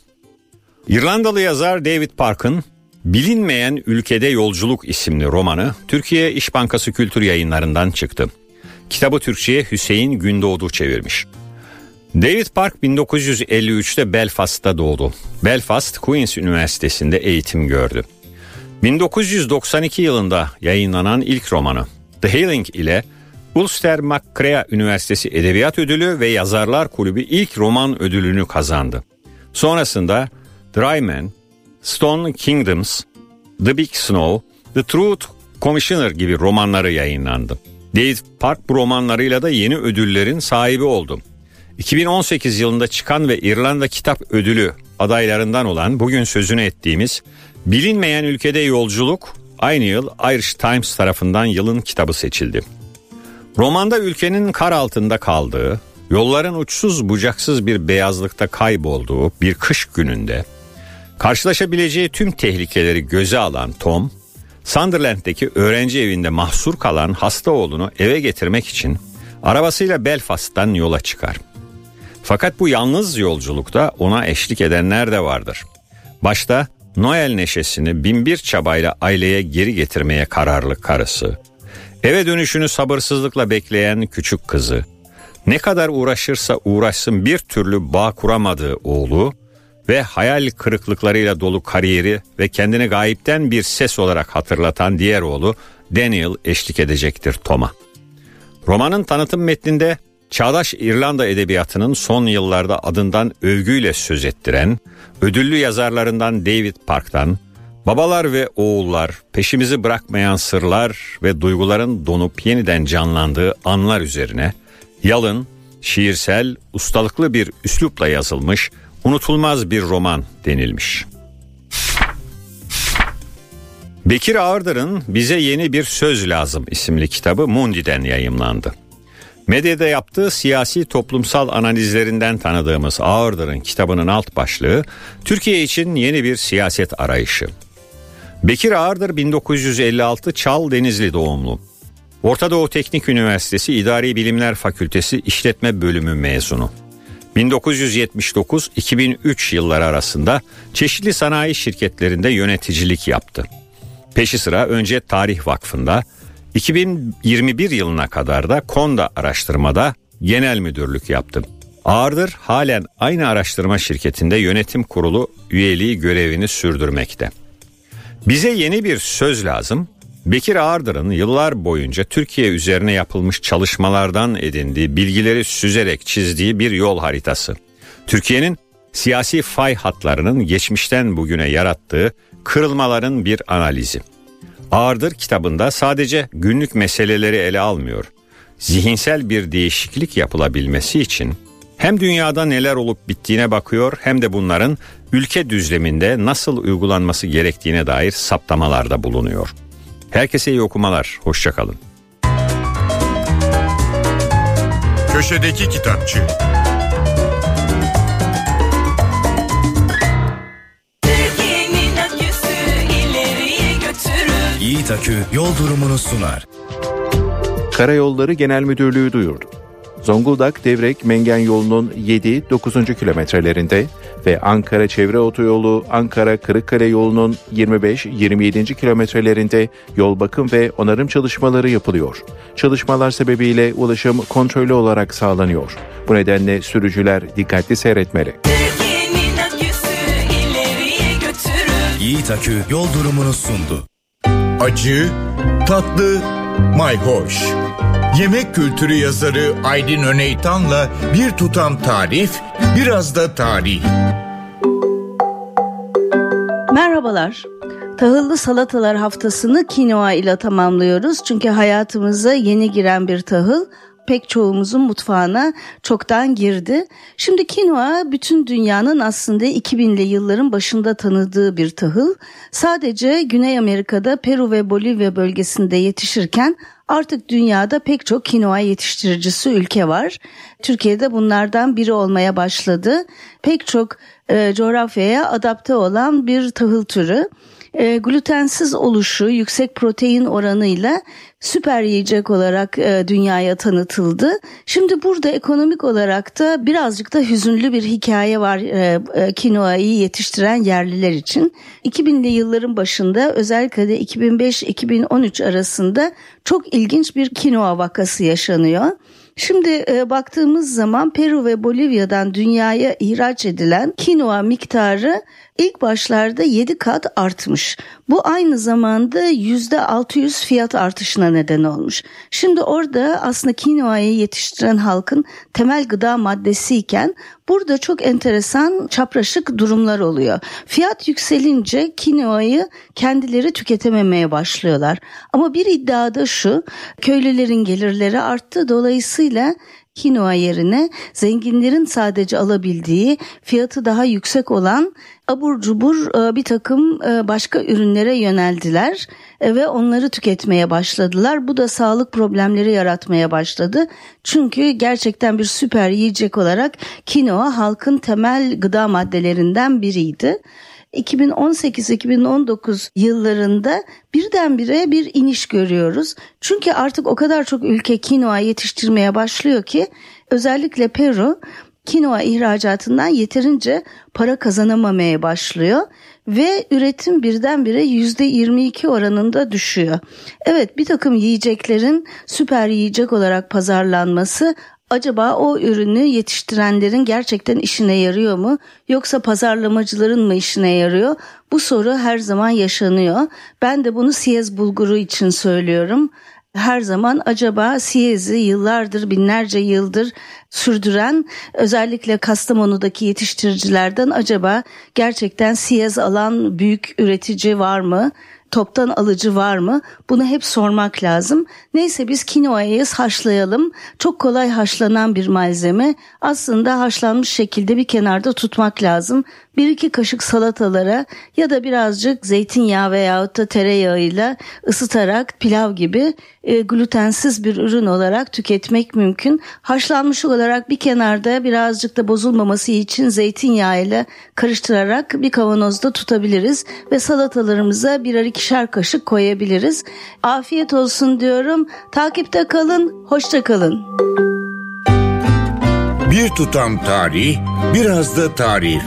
İrlandalı yazar David Park'ın Bilinmeyen Ülkede Yolculuk isimli romanı Türkiye İş Bankası Kültür Yayınlarından çıktı. Kitabı Türkçe'ye Hüseyin Gündoğdu çevirmiş. David Park 1953'te Belfast'ta doğdu. Belfast Queen's Üniversitesi'nde eğitim gördü. 1992 yılında yayınlanan ilk romanı The Hailing ile Ulster MacCrea Üniversitesi Edebiyat Ödülü ve Yazarlar Kulübü ilk roman ödülünü kazandı. Sonrasında Dry Man, Stone Kingdoms, The Big Snow, The Truth Commissioner gibi romanları yayınlandı. David Park bu romanlarıyla da yeni ödüllerin sahibi oldu. 2018 yılında çıkan ve İrlanda Kitap Ödülü adaylarından olan bugün sözünü ettiğimiz Bilinmeyen Ülkede Yolculuk aynı yıl Irish Times tarafından yılın kitabı seçildi. Romanda ülkenin kar altında kaldığı, yolların uçsuz bucaksız bir beyazlıkta kaybolduğu bir kış gününde karşılaşabileceği tüm tehlikeleri göze alan Tom, Sunderland'deki öğrenci evinde mahsur kalan hasta oğlunu eve getirmek için arabasıyla Belfast'tan yola çıkar. Fakat bu yalnız yolculukta ona eşlik edenler de vardır. Başta Noel neşesini binbir çabayla aileye geri getirmeye kararlı karısı, eve dönüşünü sabırsızlıkla bekleyen küçük kızı, ne kadar uğraşırsa uğraşsın bir türlü bağ kuramadığı oğlu ve hayal kırıklıklarıyla dolu kariyeri ve kendini gayipten bir ses olarak hatırlatan diğer oğlu Daniel eşlik edecektir Tom'a. Romanın tanıtım metninde çağdaş İrlanda edebiyatının son yıllarda adından övgüyle söz ettiren, ödüllü yazarlarından David Park'tan, babalar ve oğullar, peşimizi bırakmayan sırlar ve duyguların donup yeniden canlandığı anlar üzerine, yalın, şiirsel, ustalıklı bir üslupla yazılmış, unutulmaz bir roman denilmiş. Bekir Ağırdır'ın Bize Yeni Bir Söz Lazım isimli kitabı Mundi'den yayımlandı. Medyada yaptığı siyasi toplumsal analizlerinden tanıdığımız Ağırdır'ın kitabının alt başlığı Türkiye için yeni bir siyaset arayışı. Bekir Ağırdır 1956 Çal Denizli doğumlu. Orta Doğu Teknik Üniversitesi İdari Bilimler Fakültesi İşletme Bölümü mezunu. 1979-2003 yılları arasında çeşitli sanayi şirketlerinde yöneticilik yaptı. Peşi sıra önce Tarih Vakfı'nda, 2021 yılına kadar da Konda araştırmada genel müdürlük yaptı. Ağırdır halen aynı araştırma şirketinde yönetim kurulu üyeliği görevini sürdürmekte. Bize yeni bir söz lazım. Bekir Ağırdır'ın yıllar boyunca Türkiye üzerine yapılmış çalışmalardan edindiği bilgileri süzerek çizdiği bir yol haritası. Türkiye'nin siyasi fay hatlarının geçmişten bugüne yarattığı kırılmaların bir analizi. Ağırdır kitabında sadece günlük meseleleri ele almıyor. Zihinsel bir değişiklik yapılabilmesi için hem dünyada neler olup bittiğine bakıyor hem de bunların ülke düzleminde nasıl uygulanması gerektiğine dair saptamalarda bulunuyor. Herkese iyi okumalar, hoşçakalın. Köşedeki Kitapçı Yiğit Akü yol durumunu sunar. Karayolları Genel Müdürlüğü duyurdu. Zonguldak Devrek Mengen yolunun 7-9. kilometrelerinde ve Ankara Çevre Otoyolu Ankara Kırıkkale yolunun 25-27. kilometrelerinde yol bakım ve onarım çalışmaları yapılıyor. Çalışmalar sebebiyle ulaşım kontrollü olarak sağlanıyor. Bu nedenle sürücüler dikkatli seyretmeli. Yiğit Akü yol durumunu sundu. Acı, tatlı, mayhoş. Yemek kültürü yazarı Aydın Öneytan'la bir tutam tarif, biraz da tarih. Merhabalar. Tahıllı salatalar haftasını kinoa ile tamamlıyoruz. Çünkü hayatımıza yeni giren bir tahıl pek çoğumuzun mutfağına çoktan girdi. Şimdi kinoa bütün dünyanın aslında 2000'li yılların başında tanıdığı bir tahıl. Sadece Güney Amerika'da Peru ve Bolivya bölgesinde yetişirken Artık dünyada pek çok kinoa yetiştiricisi ülke var. Türkiye'de bunlardan biri olmaya başladı. Pek çok e, coğrafyaya adapte olan bir tahıl türü e, glutensiz oluşu, yüksek protein oranıyla süper yiyecek olarak e, dünyaya tanıtıldı. Şimdi burada ekonomik olarak da birazcık da hüzünlü bir hikaye var e, e, kinoayı yetiştiren yerliler için. 2000'li yılların başında özellikle de 2005-2013 arasında çok ilginç bir kinoa vakası yaşanıyor. Şimdi e, baktığımız zaman Peru ve Bolivya'dan dünyaya ihraç edilen kinoa miktarı ilk başlarda 7 kat artmış. Bu aynı zamanda %600 fiyat artışına neden olmuş. Şimdi orada aslında kinoayı yetiştiren halkın temel gıda maddesi iken burada çok enteresan çapraşık durumlar oluyor. Fiyat yükselince kinoayı kendileri tüketememeye başlıyorlar. Ama bir iddia da şu köylülerin gelirleri arttı dolayısıyla kinoa yerine zenginlerin sadece alabildiği fiyatı daha yüksek olan abur cubur e, bir takım e, başka ürünlere yöneldiler e, ve onları tüketmeye başladılar. Bu da sağlık problemleri yaratmaya başladı. Çünkü gerçekten bir süper yiyecek olarak kinoa halkın temel gıda maddelerinden biriydi. 2018-2019 yıllarında birdenbire bir iniş görüyoruz. Çünkü artık o kadar çok ülke kinoa yetiştirmeye başlıyor ki özellikle Peru kinoa ihracatından yeterince para kazanamamaya başlıyor ve üretim birdenbire %22 oranında düşüyor. Evet bir takım yiyeceklerin süper yiyecek olarak pazarlanması acaba o ürünü yetiştirenlerin gerçekten işine yarıyor mu yoksa pazarlamacıların mı işine yarıyor? Bu soru her zaman yaşanıyor. Ben de bunu siyez bulguru için söylüyorum. Her zaman acaba siyezi yıllardır binlerce yıldır sürdüren özellikle Kastamonu'daki yetiştiricilerden acaba gerçekten siyez alan büyük üretici var mı? Toptan alıcı var mı? Bunu hep sormak lazım. Neyse biz kinoayı haşlayalım. Çok kolay haşlanan bir malzeme. Aslında haşlanmış şekilde bir kenarda tutmak lazım. Bir iki kaşık salatalara ya da birazcık zeytinyağı veya da tereyağıyla ısıtarak pilav gibi e, glutensiz bir ürün olarak tüketmek mümkün. Haşlanmış olarak bir kenarda birazcık da bozulmaması için zeytinyağıyla karıştırarak bir kavanozda tutabiliriz ve salatalarımıza birer ikişer kaşık koyabiliriz. Afiyet olsun diyorum. Takipte kalın, hoşça kalın. Bir tutam tarih, biraz da tarif.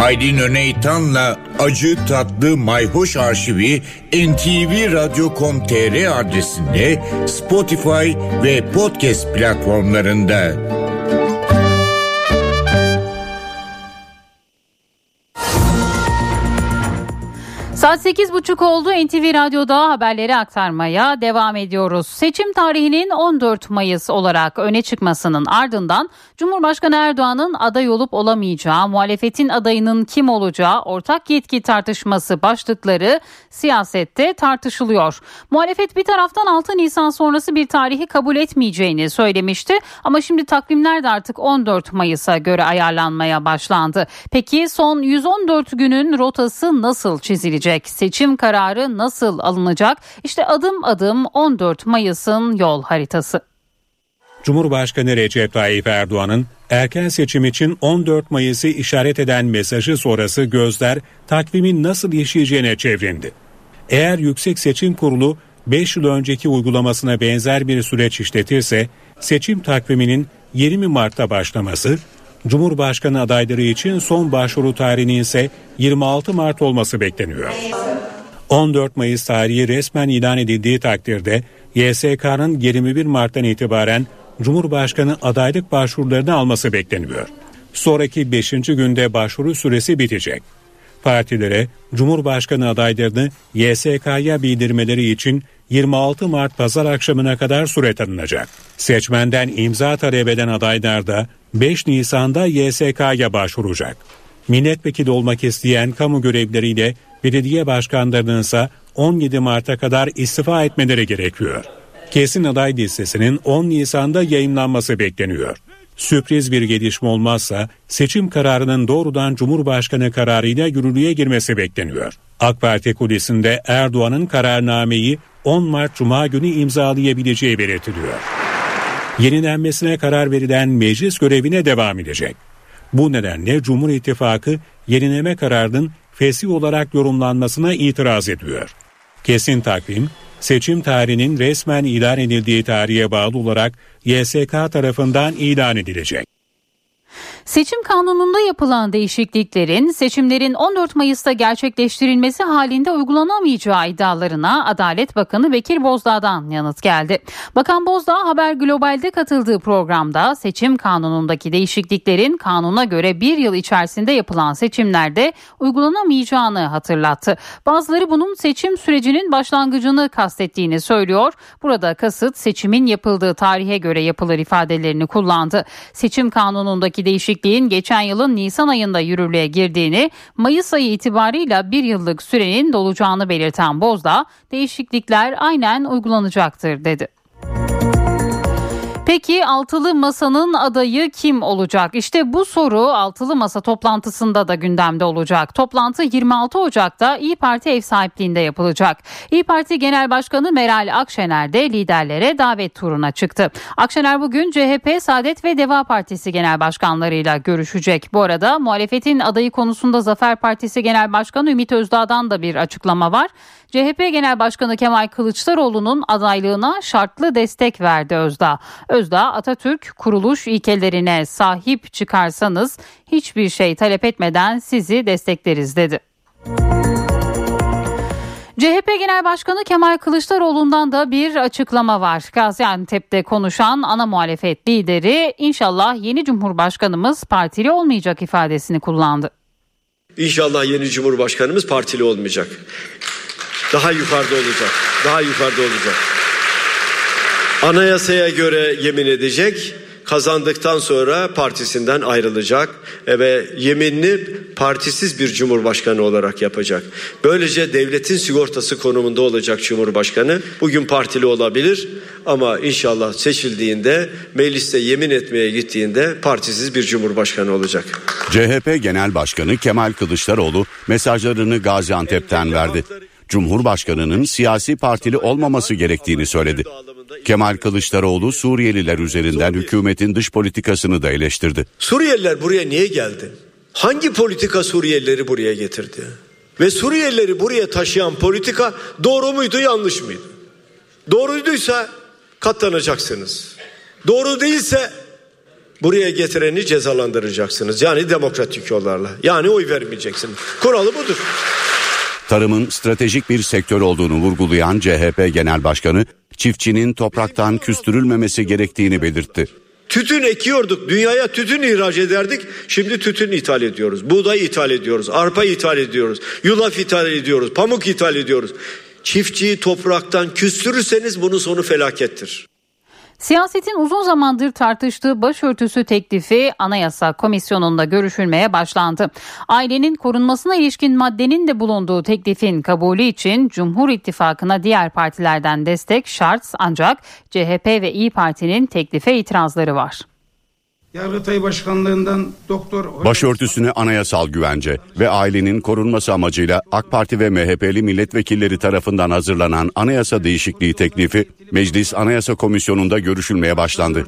Aydın Öneytan'la Acı Tatlı Mayhoş Arşivi ntvradio.com.tr adresinde Spotify ve podcast platformlarında. Saat 8.30 oldu. NTV Radyo'da haberleri aktarmaya devam ediyoruz. Seçim tarihinin 14 Mayıs olarak öne çıkmasının ardından Cumhurbaşkanı Erdoğan'ın aday olup olamayacağı, muhalefetin adayının kim olacağı ortak yetki tartışması başlıkları siyasette tartışılıyor. Muhalefet bir taraftan 6 Nisan sonrası bir tarihi kabul etmeyeceğini söylemişti ama şimdi takvimler de artık 14 Mayıs'a göre ayarlanmaya başlandı. Peki son 114 günün rotası nasıl çizilecek? Seçim kararı nasıl alınacak? İşte adım adım 14 Mayıs'ın yol haritası. Cumhurbaşkanı Recep Tayyip Erdoğan'ın erken seçim için 14 Mayıs'ı işaret eden mesajı sonrası gözler takvimin nasıl işleyeceğine çevrildi. Eğer Yüksek Seçim Kurulu 5 yıl önceki uygulamasına benzer bir süreç işletirse seçim takviminin 20 Mart'ta başlaması, Cumhurbaşkanı adayları için son başvuru tarihinin ise 26 Mart olması bekleniyor. 14 Mayıs tarihi resmen ilan edildiği takdirde YSK'nın 21 Mart'tan itibaren Cumhurbaşkanı adaylık başvurularını alması bekleniyor. Sonraki 5. günde başvuru süresi bitecek. Partilere Cumhurbaşkanı adaylarını YSK'ya bildirmeleri için 26 Mart pazar akşamına kadar süre tanınacak. Seçmenden imza talep eden adaylar da 5 Nisan'da YSK'ya başvuracak. Milletvekili olmak isteyen kamu görevleriyle belediye başkanlarının ise 17 Mart'a kadar istifa etmeleri gerekiyor. Kesin aday listesinin 10 Nisan'da yayınlanması bekleniyor. Sürpriz bir gelişme olmazsa seçim kararının doğrudan Cumhurbaşkanı kararıyla yürürlüğe girmesi bekleniyor. AK Parti kulisinde Erdoğan'ın kararnameyi 10 Mart Cuma günü imzalayabileceği belirtiliyor. Yenilenmesine karar verilen meclis görevine devam edecek. Bu nedenle Cumhur İttifakı yenileme kararının fesih olarak yorumlanmasına itiraz ediyor. Kesin takvim seçim tarihinin resmen ilan edildiği tarihe bağlı olarak YSK tarafından ilan edilecek. Seçim kanununda yapılan değişikliklerin seçimlerin 14 Mayıs'ta gerçekleştirilmesi halinde uygulanamayacağı iddialarına Adalet Bakanı Bekir Bozdağ'dan yanıt geldi. Bakan Bozdağ Haber Global'de katıldığı programda seçim kanunundaki değişikliklerin kanuna göre bir yıl içerisinde yapılan seçimlerde uygulanamayacağını hatırlattı. Bazıları bunun seçim sürecinin başlangıcını kastettiğini söylüyor. Burada kasıt seçimin yapıldığı tarihe göre yapılır ifadelerini kullandı. Seçim kanunundaki değişikliğin geçen yılın Nisan ayında yürürlüğe girdiğini, Mayıs ayı itibarıyla bir yıllık sürenin dolacağını belirten Bozdağ, değişiklikler aynen uygulanacaktır dedi. Peki altılı masanın adayı kim olacak? İşte bu soru altılı masa toplantısında da gündemde olacak. Toplantı 26 Ocak'ta İyi Parti ev sahipliğinde yapılacak. İyi Parti Genel Başkanı Meral Akşener de liderlere davet turuna çıktı. Akşener bugün CHP, Saadet ve Deva Partisi genel başkanlarıyla görüşecek. Bu arada muhalefetin adayı konusunda Zafer Partisi Genel Başkanı Ümit Özdağ'dan da bir açıklama var. CHP Genel Başkanı Kemal Kılıçdaroğlu'nun adaylığına şartlı destek verdi Özdağ. Özdağ Atatürk kuruluş ilkelerine sahip çıkarsanız hiçbir şey talep etmeden sizi destekleriz dedi. CHP Genel Başkanı Kemal Kılıçdaroğlu'ndan da bir açıklama var. Gaziantep'te konuşan ana muhalefet lideri inşallah yeni Cumhurbaşkanımız partili olmayacak ifadesini kullandı. İnşallah yeni Cumhurbaşkanımız partili olmayacak. Daha yukarıda olacak. Daha yukarıda olacak. Anayasaya göre yemin edecek. kazandıktan sonra partisinden ayrılacak ve yeminini partisiz bir cumhurbaşkanı olarak yapacak. Böylece devletin sigortası konumunda olacak cumhurbaşkanı. Bugün partili olabilir ama inşallah seçildiğinde mecliste yemin etmeye gittiğinde partisiz bir cumhurbaşkanı olacak. CHP Genel Başkanı Kemal Kılıçdaroğlu mesajlarını Gaziantep'ten verdi. Cumhurbaşkanının siyasi partili olmaması gerektiğini söyledi. Kemal Kılıçdaroğlu Suriyeliler üzerinden hükümetin dış politikasını da eleştirdi. Suriyeliler buraya niye geldi? Hangi politika Suriyelileri buraya getirdi? Ve Suriyelileri buraya taşıyan politika doğru muydu yanlış mıydı? Doğruyduysa katlanacaksınız. Doğru değilse buraya getireni cezalandıracaksınız. Yani demokratik yollarla. Yani oy vermeyeceksiniz. Kuralı budur. Tarımın stratejik bir sektör olduğunu vurgulayan CHP Genel Başkanı, çiftçinin topraktan küstürülmemesi gerektiğini belirtti. Tütün ekiyorduk, dünyaya tütün ihraç ederdik. Şimdi tütün ithal ediyoruz. Buğday ithal ediyoruz, arpa ithal ediyoruz, yulaf ithal ediyoruz, pamuk ithal ediyoruz. Çiftçiyi topraktan küstürürseniz bunun sonu felakettir. Siyasetin uzun zamandır tartıştığı başörtüsü teklifi Anayasa Komisyonu'nda görüşülmeye başlandı. Ailenin korunmasına ilişkin maddenin de bulunduğu teklifin kabulü için Cumhur İttifakı'na diğer partilerden destek şart ancak CHP ve İyi Parti'nin teklife itirazları var. Yargıtay Başkanlığından Doktor Başörtüsüne anayasal güvence ve ailenin korunması amacıyla AK Parti ve MHP'li milletvekilleri tarafından hazırlanan anayasa değişikliği teklifi Meclis Anayasa Komisyonu'nda görüşülmeye başlandı.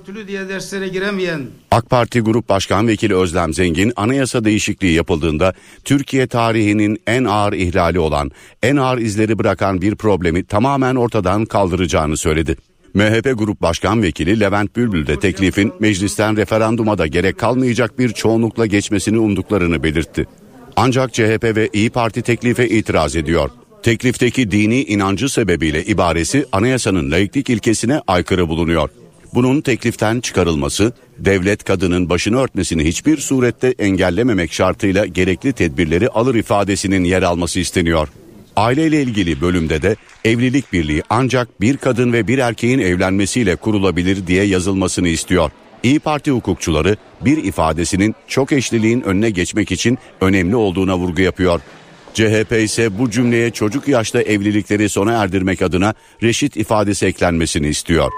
AK Parti Grup Başkan Vekili Özlem Zengin anayasa değişikliği yapıldığında Türkiye tarihinin en ağır ihlali olan, en ağır izleri bırakan bir problemi tamamen ortadan kaldıracağını söyledi. MHP Grup Başkan Vekili Levent Bülbül de teklifin meclisten referanduma da gerek kalmayacak bir çoğunlukla geçmesini umduklarını belirtti. Ancak CHP ve İyi Parti teklife itiraz ediyor. Teklifteki dini inancı sebebiyle ibaresi anayasanın laiklik ilkesine aykırı bulunuyor. Bunun tekliften çıkarılması, devlet kadının başını örtmesini hiçbir surette engellememek şartıyla gerekli tedbirleri alır ifadesinin yer alması isteniyor. Aileyle ilgili bölümde de evlilik birliği ancak bir kadın ve bir erkeğin evlenmesiyle kurulabilir diye yazılmasını istiyor. İyi Parti hukukçuları bir ifadesinin çok eşliliğin önüne geçmek için önemli olduğuna vurgu yapıyor. CHP ise bu cümleye çocuk yaşta evlilikleri sona erdirmek adına reşit ifadesi eklenmesini istiyor.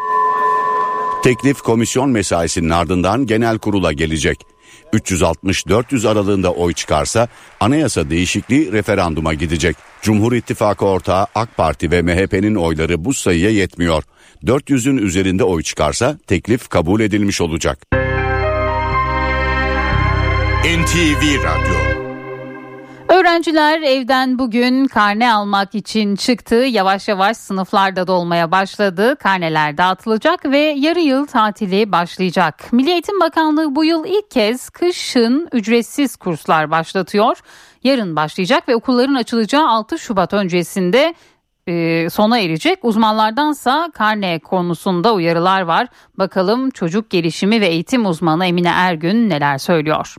Teklif komisyon mesaisinin ardından genel kurula gelecek. 360-400 aralığında oy çıkarsa anayasa değişikliği referanduma gidecek. Cumhur İttifakı ortağı AK Parti ve MHP'nin oyları bu sayıya yetmiyor. 400'ün üzerinde oy çıkarsa teklif kabul edilmiş olacak. NTV Radyo Öğrenciler evden bugün karne almak için çıktı. Yavaş yavaş sınıflarda dolmaya başladı. Karneler dağıtılacak ve yarı yıl tatili başlayacak. Milli Eğitim Bakanlığı bu yıl ilk kez kışın ücretsiz kurslar başlatıyor. Yarın başlayacak ve okulların açılacağı 6 Şubat öncesinde e, sona erecek. Uzmanlardansa karne konusunda uyarılar var. Bakalım çocuk gelişimi ve eğitim uzmanı Emine Ergün neler söylüyor.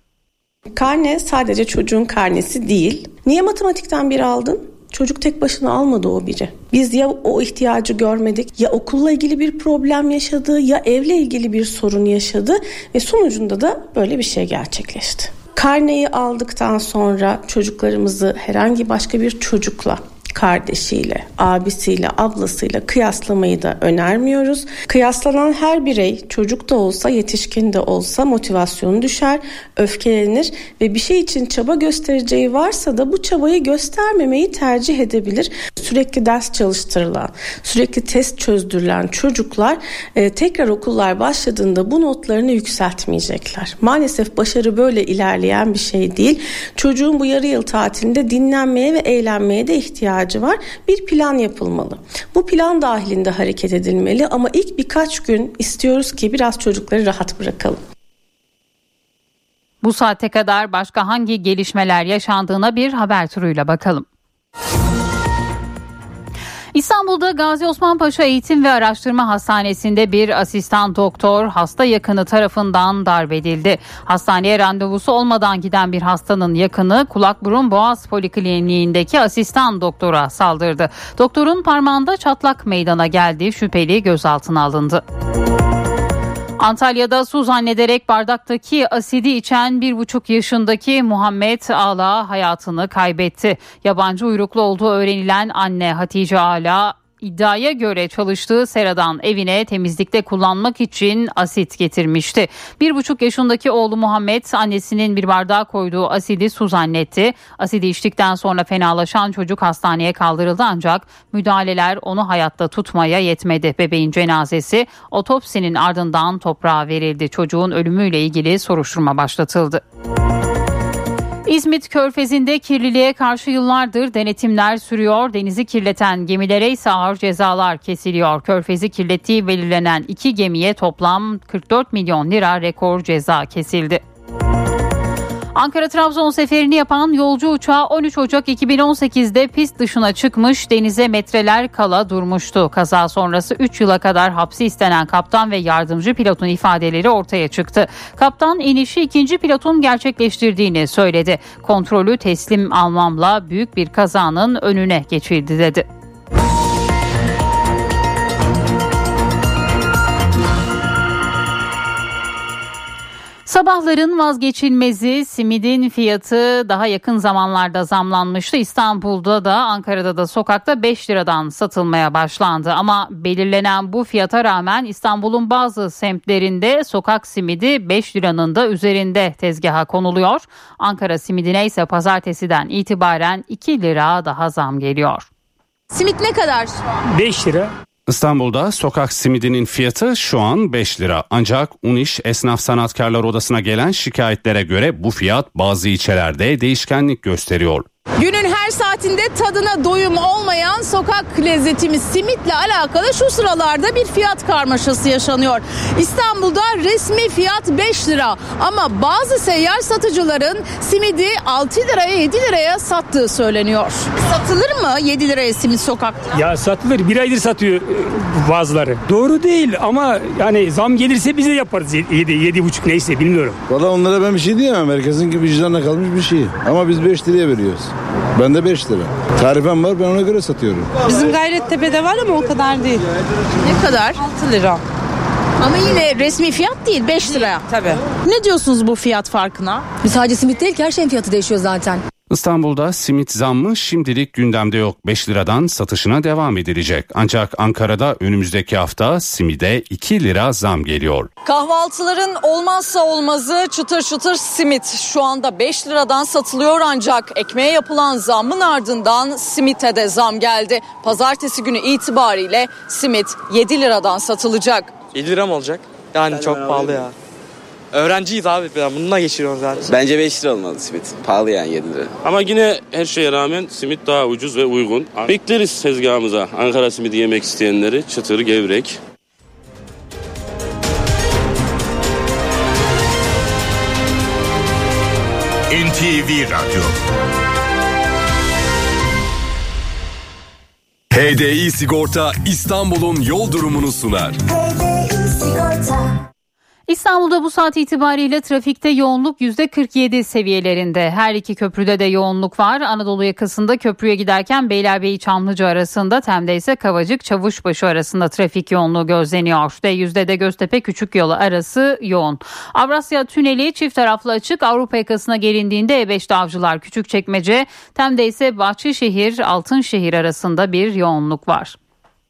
Karne sadece çocuğun karnesi değil. Niye matematikten bir aldın? Çocuk tek başına almadı o biri. Biz ya o ihtiyacı görmedik ya okulla ilgili bir problem yaşadı ya evle ilgili bir sorun yaşadı ve sonucunda da böyle bir şey gerçekleşti. Karneyi aldıktan sonra çocuklarımızı herhangi başka bir çocukla kardeşiyle, abisiyle, ablasıyla kıyaslamayı da önermiyoruz. Kıyaslanan her birey çocuk da olsa yetişkin de olsa motivasyonu düşer, öfkelenir ve bir şey için çaba göstereceği varsa da bu çabayı göstermemeyi tercih edebilir. Sürekli ders çalıştırılan, sürekli test çözdürülen çocuklar e, tekrar okullar başladığında bu notlarını yükseltmeyecekler. Maalesef başarı böyle ilerleyen bir şey değil. Çocuğun bu yarı yıl tatilinde dinlenmeye ve eğlenmeye de ihtiyacı ihtiyacı var. Bir plan yapılmalı. Bu plan dahilinde hareket edilmeli ama ilk birkaç gün istiyoruz ki biraz çocukları rahat bırakalım. Bu saate kadar başka hangi gelişmeler yaşandığına bir haber turuyla bakalım. İstanbul'da Gazi Osman Paşa Eğitim ve Araştırma Hastanesi'nde bir asistan doktor hasta yakını tarafından darp edildi. Hastaneye randevusu olmadan giden bir hastanın yakını kulak burun boğaz polikliniğindeki asistan doktora saldırdı. Doktorun parmağında çatlak meydana geldi. Şüpheli gözaltına alındı. Antalya'da su zannederek bardaktaki asidi içen bir buçuk yaşındaki Muhammed Ağla hayatını kaybetti. Yabancı uyruklu olduğu öğrenilen anne Hatice Ağla iddiaya göre çalıştığı seradan evine temizlikte kullanmak için asit getirmişti. Bir buçuk yaşındaki oğlu Muhammed annesinin bir bardağa koyduğu asidi su zannetti. Asidi içtikten sonra fenalaşan çocuk hastaneye kaldırıldı ancak müdahaleler onu hayatta tutmaya yetmedi. Bebeğin cenazesi otopsinin ardından toprağa verildi. Çocuğun ölümüyle ilgili soruşturma başlatıldı. İzmit Körfezi'nde kirliliğe karşı yıllardır denetimler sürüyor. Denizi kirleten gemilere ise ağır cezalar kesiliyor. Körfezi kirlettiği belirlenen iki gemiye toplam 44 milyon lira rekor ceza kesildi. Ankara-Trabzon seferini yapan yolcu uçağı 13 Ocak 2018'de pist dışına çıkmış denize metreler kala durmuştu. Kaza sonrası 3 yıla kadar hapsi istenen kaptan ve yardımcı pilotun ifadeleri ortaya çıktı. Kaptan inişi ikinci pilotun gerçekleştirdiğini söyledi. Kontrolü teslim almamla büyük bir kazanın önüne geçildi dedi. Sabahların vazgeçilmezi simidin fiyatı daha yakın zamanlarda zamlanmıştı. İstanbul'da da Ankara'da da sokakta 5 liradan satılmaya başlandı. Ama belirlenen bu fiyata rağmen İstanbul'un bazı semtlerinde sokak simidi 5 liranın da üzerinde tezgaha konuluyor. Ankara simidine ise pazartesiden itibaren 2 lira daha zam geliyor. Simit ne kadar? 5 lira. İstanbul'da sokak simidinin fiyatı şu an 5 lira. Ancak Uniş Esnaf Sanatkarlar Odası'na gelen şikayetlere göre bu fiyat bazı ilçelerde değişkenlik gösteriyor. Günün her saatinde tadına doyum olmayan sokak lezzetimiz simitle alakalı şu sıralarda bir fiyat karmaşası yaşanıyor. İstanbul'da resmi fiyat 5 lira ama bazı seyyar satıcıların simidi 6 liraya 7 liraya sattığı söyleniyor. Satılır mı 7 liraya simit sokakta? Ya satılır bir aydır satıyor e, bazıları. Doğru değil ama yani zam gelirse biz de yaparız 7 yedi buçuk neyse bilmiyorum. Valla onlara ben bir şey diyemem. Herkesin gibi vicdanına kalmış bir şey. Ama biz 5 liraya veriyoruz. Ben de 5 lira. Tarifem var ben ona göre satıyorum. Bizim Gayrettepe'de var ama o kadar değil. Ne kadar? 6 lira. Ama yine resmi fiyat değil 5 liraya. Tabii. Ne diyorsunuz bu fiyat farkına? Sadece simit değil ki her şeyin fiyatı değişiyor zaten. İstanbul'da simit zammı şimdilik gündemde yok. 5 liradan satışına devam edilecek. Ancak Ankara'da önümüzdeki hafta simide 2 lira zam geliyor. Kahvaltıların olmazsa olmazı çıtır çıtır simit. Şu anda 5 liradan satılıyor ancak ekmeğe yapılan zammın ardından simite de zam geldi. Pazartesi günü itibariyle simit 7 liradan satılacak. 7 lira mı olacak? Yani çok pahalı ya. Öğrenciyiz abi bununla geçiriyoruz zaten. Bence 5 lira olmalı simit. Pahalı yani 7 lira. Ama yine her şeye rağmen simit daha ucuz ve uygun. Bekleriz tezgahımıza Ankara simidi yemek isteyenleri. Çıtır, gevrek. NTV Radyo HDI Sigorta İstanbul'un yol durumunu sunar. İstanbul'da bu saat itibariyle trafikte yoğunluk %47 seviyelerinde. Her iki köprüde de yoğunluk var. Anadolu yakasında köprüye giderken Beylerbeyi Çamlıca arasında Tem'de ise Kavacık Çavuşbaşı arasında trafik yoğunluğu gözleniyor. D100'de de Göztepe Küçük Yolu arası yoğun. Avrasya Tüneli çift taraflı açık. Avrupa yakasına gelindiğinde E5'te Avcılar Küçükçekmece, Tem'de ise Bahçeşehir Altınşehir arasında bir yoğunluk var.